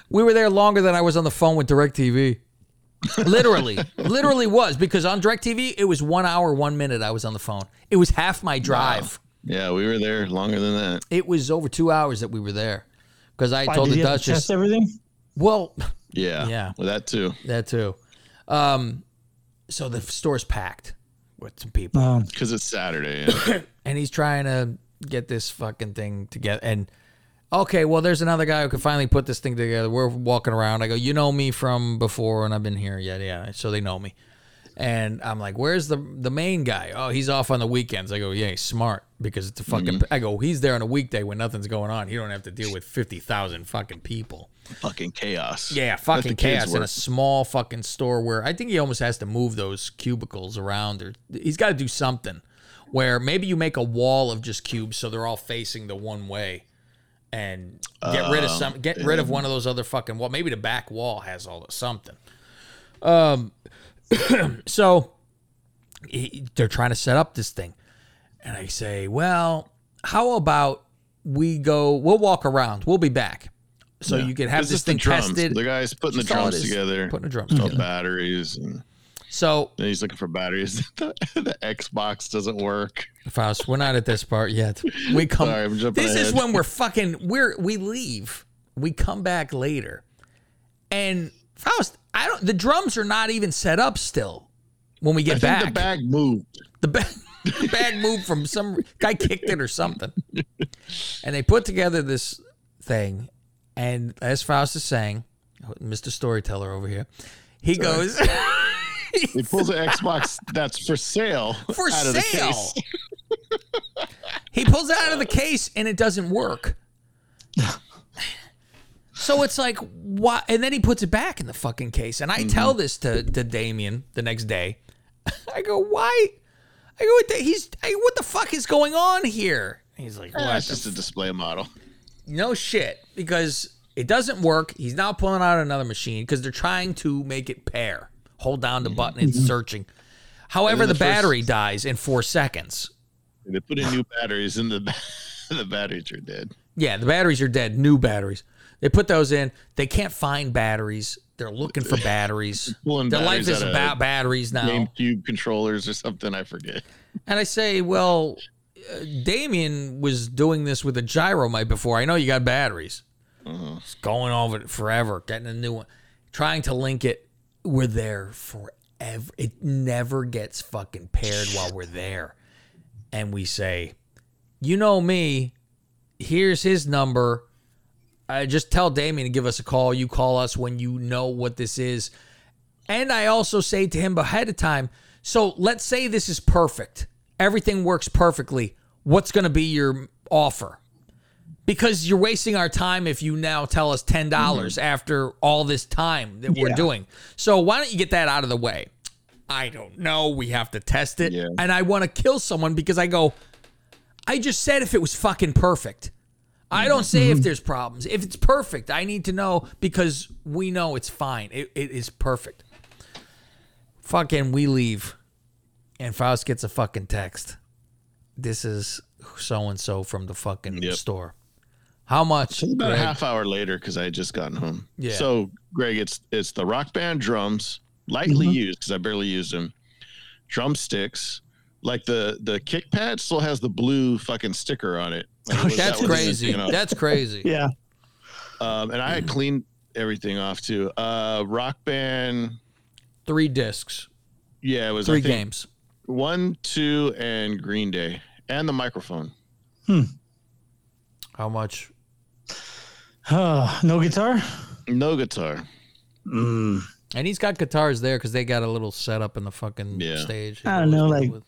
We were there longer than I was on the phone with DirecTV. literally, literally was because on DirecTV, it was one hour, one minute I was on the phone. It was half my drive. Yeah, we were there longer than that. It was over two hours that we were there because I Why, told did the you have to Duchess. test everything? Well, Yeah, Yeah. well, that too. that too. Um, so the store's packed with some people, Um, Because it's Saturday. Yeah. and he's trying to get this fucking thing together. And okay, well, there's another guy who can finally put this thing together. We're walking around. I go, you know me from before, and I've been here. Yeah, yeah. So they know me. And I'm like, where's the the main guy? Oh, he's off on the weekends. I go, yeah, he's smart because it's a fucking. I go, he's there on a weekday when nothing's going on. He don't have to deal with fifty thousand fucking people. fucking chaos. Yeah, fucking chaos in a small fucking store where I think he almost has to move those cubicles around or he's got to do something where maybe you make a wall of just cubes so they're all facing the one way and get rid of some get rid of one of those other fucking wall. Maybe the back wall has all the something. Um so he- they're trying to set up this thing. And I say, "Well, how about we go we'll walk around. We'll be back." So you can have It's this thing drums. tested. The guy's putting the Just all it drums together. Putting the drums together. batteries, and So, then he's looking for batteries. the, the Xbox doesn't work. Faust, we're not at this part yet. We come. Sorry, I'm jumping this is when we're fucking. We're we leave. We come back later, and Faust, I don't. The drums are not even set up still. When we I get think back, the bag moved. the bag, the bag moved from some guy kicked it or something, and they put together this thing. And as Faust is saying, Mr. Storyteller over here, he goes. He pulls an Xbox that's for sale for out of the sale. case. he pulls it out of the case and it doesn't work. so it's like what? And then he puts it back in the fucking case. And I tell this to to Damien the next day. I go, why? I go, what the, he's. I, what the fuck is going on here? He's like, Eh, what? it's just a display model. no shit because it doesn't work. He's now pulling out another machine because they're trying to make it pair. Hold down the button, it's searching. However, then the, the first- battery dies in four seconds. They put in new batteries, and the the batteries are dead. Yeah, the batteries are dead. New batteries. They put those in. They can't find batteries. They're looking for batteries. Their life is about batteries now. GameCube controllers or something. I forget. And I say, well, uh, Damien was doing this with a gyromite before. I know you got batteries. It's going over it forever, getting a new one, trying to link it. We're there forever. It never gets fucking paired while we're there. And we say, you know me. Here's his number. I just tell Damien to give us a call. You call us when you know what this is. And I also say to him ahead of time, so let's say this is perfect. Everything works perfectly. What's going to be your offer? Because you're wasting our time if you now tell us $10 mm-hmm. dollars after all this time that we're doing. So why don't you get that out of the way? I don't know. We have to test it. Yeah. And I want to kill someone because I go, I just said if it was fucking perfect. I don't say if there's problems. If it's perfect, I need to know because we know it's fine. It, it is perfect. Fucking, we leave, and Faust gets a fucking text. This is so and so from the fucking Yep. store. How much? About Greg? a half hour later, because I had just gotten home. Yeah. So, Greg, it's it's the rock band drums, lightly Mm-hmm. used because I barely used them. Drumsticks, like the the kick pad still has the blue fucking sticker on it. Like, was- That's that was crazy. you know. That's crazy. Yeah. Um, and I had cleaned everything off too. Uh, Rock Band. Three discs, Yeah, it was three think, games. One, two, and Green Day, and the microphone. Hmm. How much? Uh, no guitar. No guitar. Mm. And he's got guitars there because they got a little setup in the fucking Yeah. stage. I don't know, With- like-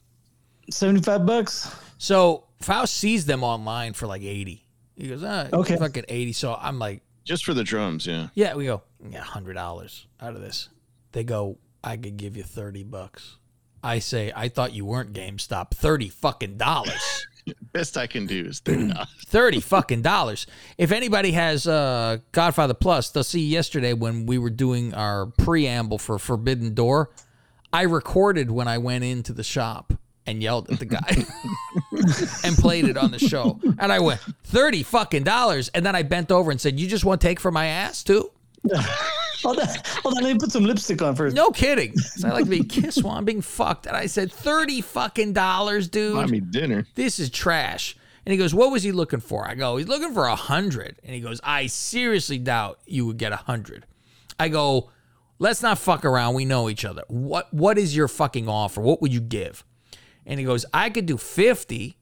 Seventy-five bucks. So Faust sees them online for like eighty. He goes, ah, Okay. fucking eighty. So I'm like, Just for the drums, yeah. yeah. We go, yeah, hundred dollars out of this. They go, I could give you thirty bucks. I say, I thought you weren't GameStop. Thirty fucking dollars. Best I can do is thirty dollars. 30 fucking dollars. If anybody has uh, Godfather Plus, they'll see yesterday when we were doing our preamble for Forbidden Door, I recorded when I went into the shop and yelled at the guy and played it on the show. And I went, 30 fucking dollars. And then I bent over and said, You just want to take for my ass too? Hold on, hold on. Let me put some lipstick on first. No kidding. 'Cause I like to be kissed while I'm being fucked. And I said, 30 fucking dollars, dude. Buy me dinner. this is trash. And he goes, what was he looking for? I go, he's looking for a hundred. And he goes, I seriously doubt you would get a hundred. I go, let's not fuck around. We know each other. What What is your fucking offer? What would you give? And he goes, I could do 50.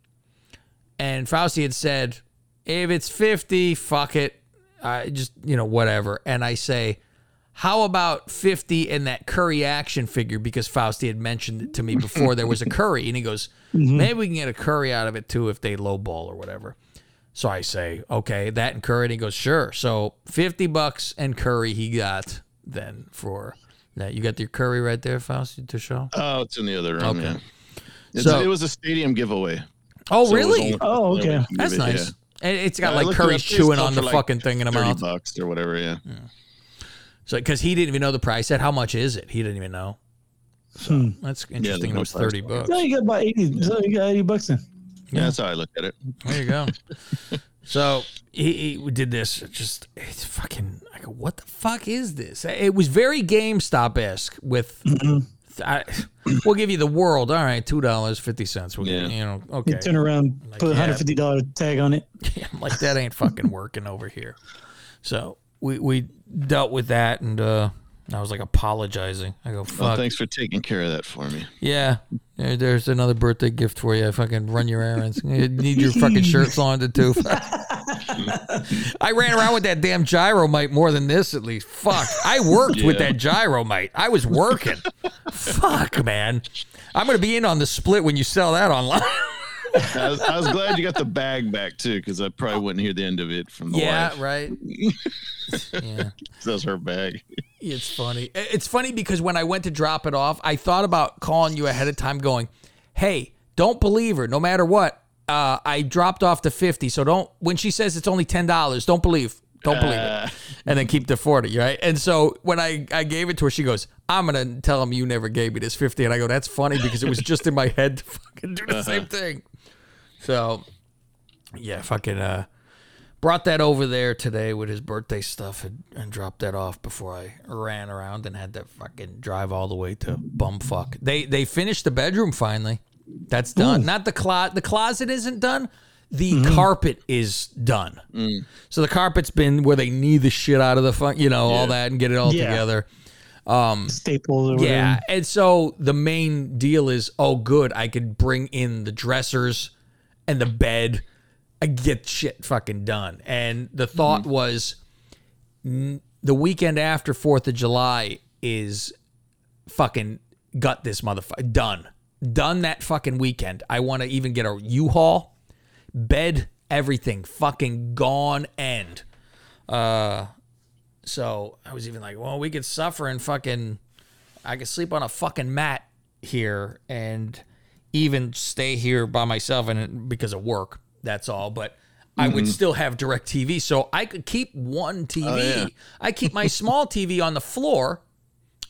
And Fausti had said, if it's 50, fuck it. I just, you know, whatever. And I say, how about 50 and that Curry action figure? Because Fausti had mentioned it to me before there was a Curry. And he goes, mm-hmm. maybe we can get a Curry out of it too if they lowball or whatever. So I say, okay, that and Curry. And he goes, sure. So 50 bucks and Curry he got then for that. You got your Curry right there, Fausti, to show? Oh, it's in the other room. Okay. Yeah. It's So- it was a stadium giveaway. Oh, So really? Oh, okay. yeah, we can That's it, nice. yeah. It's got I like looked Curry chewing on the like, fucking thing in the 30 mouth. bucks or whatever. Yeah. So because he didn't even know the price. I said, how much is it? He didn't even know. So Hmm. that's interesting. no it was 30 bucks. So you got about eighty. So you got eighty bucks in. Yeah, that's how I looked at it. There you go. so he, he did this. Just it's fucking. I go, what the fuck is this? It was very GameStop esque. With, I, we'll give you the world. All right, two dollars fifty cents. We'll give you, you know, You okay. turn around, Like, put a hundred fifty dollar tag on it. Yeah, I'm like that ain't fucking working over here. So we we dealt with that, and uh I was like apologizing. I go, Well, fuck. thanks for taking care of that for me. Yeah, there's another birthday gift for you. I fucking run your errands. You need your fucking shirts laundered too. I ran around with that damn gyromite more than this at least. Fuck, I worked with Yeah. that gyromite. I was working. Fuck, man. I'm gonna be in on the split when you sell that online. I was, I was glad you got the bag back too, because I probably wouldn't hear the end of it from the yeah, wife. right. yeah. That was her bag. It's funny. It's funny because when I went to drop it off, I thought about calling you ahead of time, going, "Hey, don't believe her. No matter what, uh, I dropped off the fifty. So don't. When she says it's only ten dollars, don't believe. Don't believe Uh. it. And then keep the forty, right? And so when I I gave it to her, she goes, "I'm gonna tell him you never gave me this 50. And I go, "That's funny because it was just in my head to fucking do the same thing." So yeah, fucking uh brought that over there today with his birthday stuff and, and dropped that off before I ran around and had to fucking drive all the way to bumfuck. They they finished the bedroom finally. That's done. Not the closet. The closet isn't done. The mm-hmm. carpet is done. Mm. So the carpet's been where they knee the shit out of the fun, you know, all that and get it all Yeah. together. Um, Staples or whatever. Yeah, and so the main deal is, oh, good, I could bring in the dressers and the bed. I get shit fucking done. And the mm-hmm. thought was, n- the weekend after Fourth of July is fucking gut this motherfucker done, done that fucking weekend. I want to even get a U-Haul, bed, everything, fucking gone. End. Uh, so I was even like, well, we could suffer and fucking, I could sleep on a fucking mat here and even stay here by myself and because of work. That's all. But I would still have DirecTV. So I could keep one TV. yeah. I keep my small TV on the floor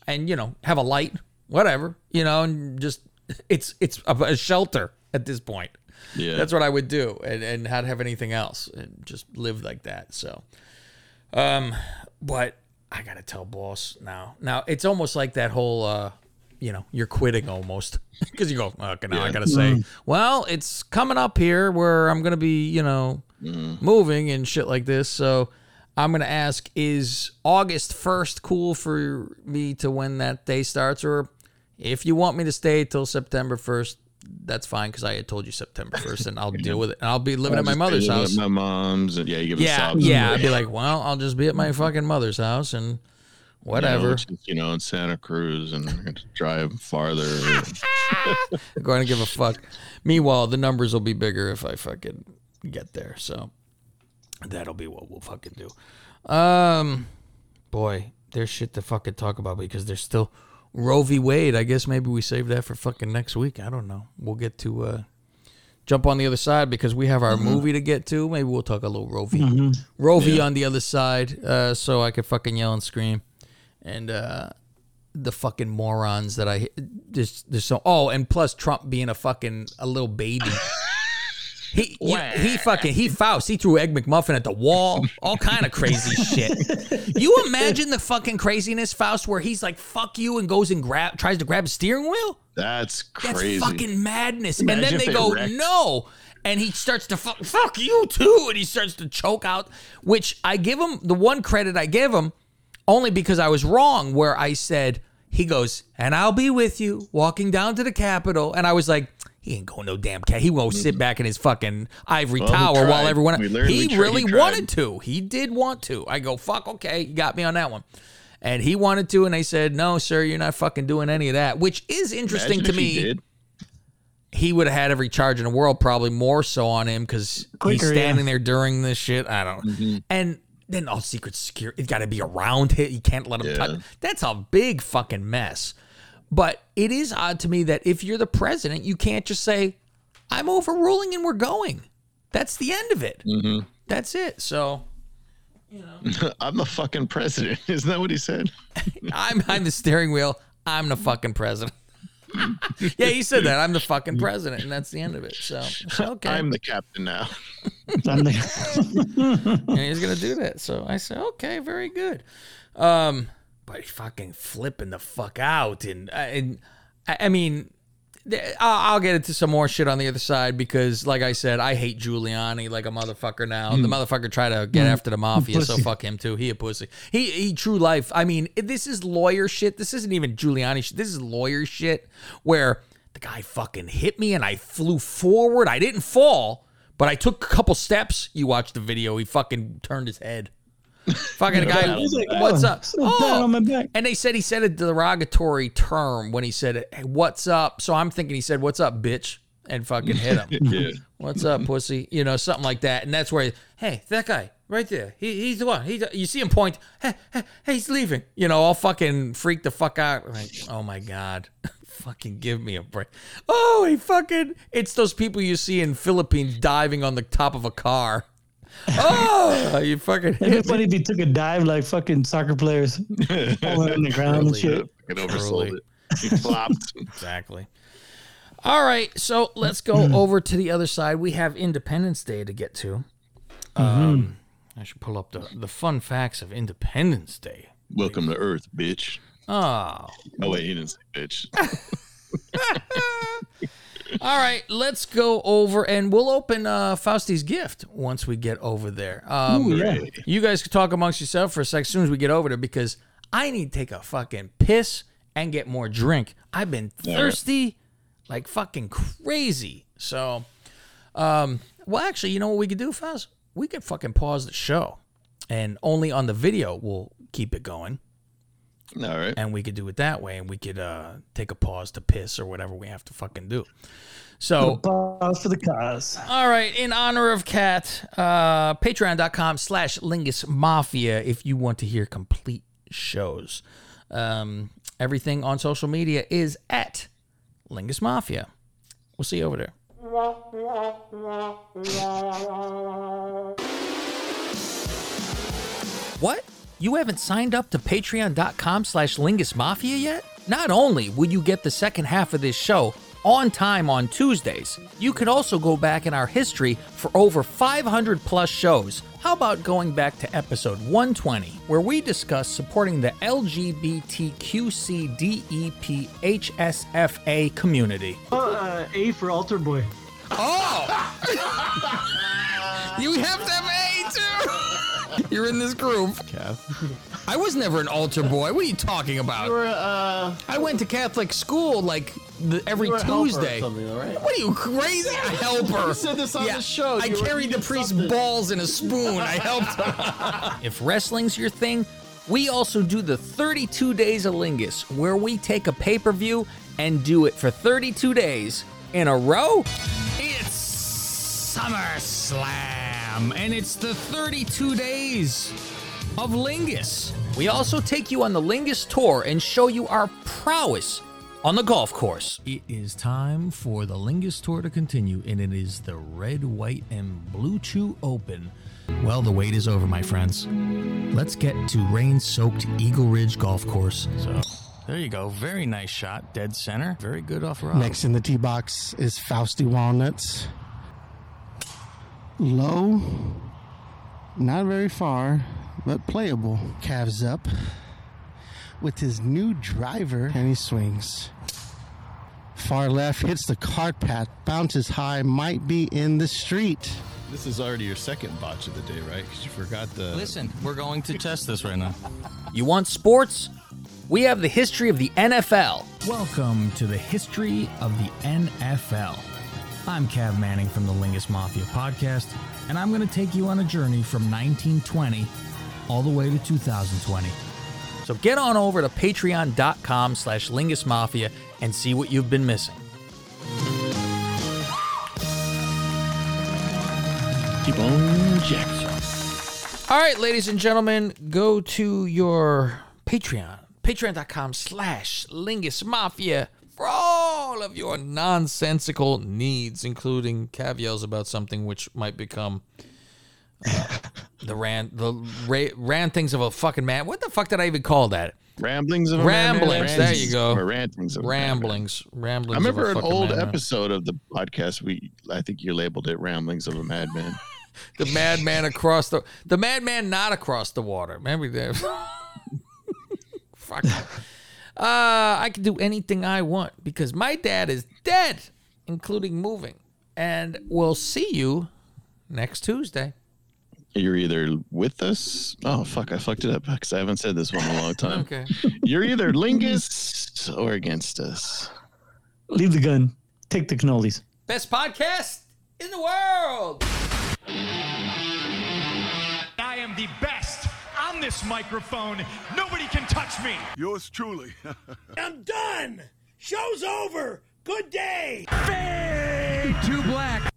and, you know, have a light, whatever, you know, and just, it's, it's a, a shelter at this point. Yeah. That's what I would do and, and not have anything else and just live like that. So, um, but I gotta tell boss now. Now it's almost like that whole, uh, you know, you're quitting almost because you go, okay, now I gotta say, well, it's coming up here where I'm gonna be, you know, moving and shit like this. So I'm gonna ask: Is August first cool for me to when that day starts, or if you want me to stay till September first, that's fine because I had told you September first, and I'll deal with it. And I'll be living at my mother's house. At my mom's, and yeah, you give Yeah, yeah. I'd be like, well, I'll just be at my fucking mother's house and You know, whatever. you know, in Santa Cruz, and drive farther. going to give a fuck. Meanwhile, the numbers will be bigger if I fucking get there. So that'll be what we'll fucking do. Um, boy, there's shit to fucking talk about because there's still Roe v. Wade. I guess maybe we save that for fucking next week. I don't know. We'll get to uh, jump on the other side because we have our movie to get to. Maybe we'll talk a little Roe v. Roe v. on the other side, uh, so I could fucking yell and scream. And uh, the fucking morons that I just there's so oh and plus Trump being a fucking a little baby. He, he he fucking he Faust he threw Egg McMuffin at the wall all kind of crazy shit. You imagine the fucking craziness Faust where he's like fuck you and goes and grab tries to grab a steering wheel. That's That's crazy. fucking madness. and then they they go wrecked. no, and he starts to fuck fuck you too, and he starts to choke out. Which I give him the one credit I give him only because I was wrong where I said he goes and I'll be with you walking down to the Capitol, and I was like. He ain't going no damn cat. He won't sit back in his fucking ivory Well, tower while everyone. We learned he tried- really tried. wanted to. He did want to. I go fuck. Okay, you got me on that one. And he wanted to, and they said, "No, sir, you're not fucking doing any of that." Which is interesting Imagine to if me he did. he would have had every charge in the world, probably more so on him because he's standing yeah. there during this shit. I don't know. Mm-hmm. And then all secret security, it's got to be around him. You can't let him Yeah. touch. That's a big fucking mess. But it is odd to me that if you're the president, you can't just say, I'm overruling and we're going. That's the end of it. Mm-hmm. That's it. So you know. I'm the fucking president. Isn't that what he said? I'm I'm the steering wheel. I'm the fucking president. yeah, he said that. I'm the fucking president, and that's the end of it. So, so okay. I'm the captain now. I'm the- and he's gonna do that. So I said, okay, very good. Um, but fucking flipping the fuck out, and uh, and I mean, I'll, get into some more shit on the other side because, like I said, I hate Giuliani like a motherfucker. Now the motherfucker tried to get after the mafia, so fuck him too. He a pussy. He he true life. I mean, this is lawyer shit. This isn't even Giuliani shit. This is lawyer shit where the guy fucking hit me and I flew forward. I didn't fall. But I took a couple steps. You watch the video. He fucking turned his head. Fucking guy, what's "Oh, up? so down on my back." and they said he said a derogatory term when he said, hey, "What's up?" So I'm thinking he said, "What's up, bitch?" and fucking hit him. Yeah. What's up, pussy? You know, something like that. And that's where, hey, that guy right there, he, he's the one. He, you see him point, hey, hey, hey, he's leaving. You know, I'll fucking freak the fuck out. Like, oh my god, fucking give me a break. Oh, he fucking. It's those people you see in Philippines diving on the top of a car. Oh, you fucking. It'd be funny if he took a dive like fucking soccer players, falling on the ground and shit. Fucking oversold Totally. it. He flopped. Exactly. All right, so let's go over to the other side. We have Independence Day to get to. Um, I should pull up the, the fun facts of Independence Day. Welcome to Earth, bitch. Oh, Oh wait, he didn't say bitch. All right. Let's go over and we'll open uh, Fausti's gift once we get over there. Um, Ooh, yeah. You guys can talk amongst yourself for a sec as soon as we get over there because I need to take a fucking piss and get more drink. I've been thirsty like fucking crazy. So, um, well, actually, you know what we could do, Faust? We could fucking pause the show and only on the video we'll keep it going All right. and we could do it that way and we could uh, take a pause to piss or whatever we have to fucking do. So, Pause for the cause. all right, in honor of Cat, uh, patreon.com slash Lingus Mafia if you want to hear complete shows. Um, everything on social media is at Lingus Mafia. We'll see you over there. What? You haven't signed up to patreon.com slash Lingus Mafia yet? Not only will you get the second half of this show on time on Tuesdays, you could also go back in our history for over 500 plus shows. How about going back to episode 120, where we discuss supporting the LGBTQCDEPHSFA community? Oh, uh, A for altar boy. Oh! you have to have A too! You're in this group. I was never an altar boy. What are you talking about? You were, uh, I went to Catholic school like the, every You were a helper or Tuesday. something, all right? What are you crazy? A helper. You said this on the show. I You were- carried the did priest's something. balls in a spoon. I helped him. If wrestling's your thing, we also do the 32 Days of Lingus, where we take a pay per view and do it for 32 days in a row. It's SummerSlam, and it's the 32 days of Lingus. We also take you on the Lingus tour and show you our prowess on the golf course. It is time for the Lingus Tour to continue, and it is the Red, White, and Blue Chew Open. Well, the wait is over, my friends. Let's get to rain soaked Eagle Ridge Golf Course. So, there you go. Very nice shot. Dead center. Very good off road. Next in the tee box is Fausty Walnuts. Low, not very far, but playable. Calves up with his new driver, and he swings. Far left hits the cart path, bounces high, might be in the street. This is already your second botch of the day, right? Because you forgot the. Listen, we're going to test this right now. You want sports? We have the history of the NFL. Welcome to the history of the NFL. I'm Cav Manning from the Lingus Mafia podcast, and I'm going to take you on a journey from 1920 all the way to 2020. So get on over to patreon.com slash Lingus Mafia and see what you've been missing. Keep on Jackson. All right, ladies and gentlemen, go to your Patreon, patreon.com slash Lingus Mafia for all of your nonsensical needs, including caveats about something which might become uh, the rant, the ra- rantings of a fucking man. What the fuck did I even call that? Ramblings of a madman? Ramblings. There you go. Of a. Ramblings. Ramblings. I remember an old madman. episode of the podcast. We, I think you labeled it "Ramblings of a Madman." The madman across the the madman not across the water. Remember that? Fuck. Uh, I can do anything I want because my dad is dead, including moving. And we'll see you next Tuesday. You're either with us. Oh fuck! I fucked it up because I haven't said this one in a long time. Okay. You're either lingus or against us. Leave the gun. Take the cannolis. Best podcast in the world. I am the best on this microphone. Nobody can touch me. Yours truly. I'm done. Show's over. Good day. Fade to black.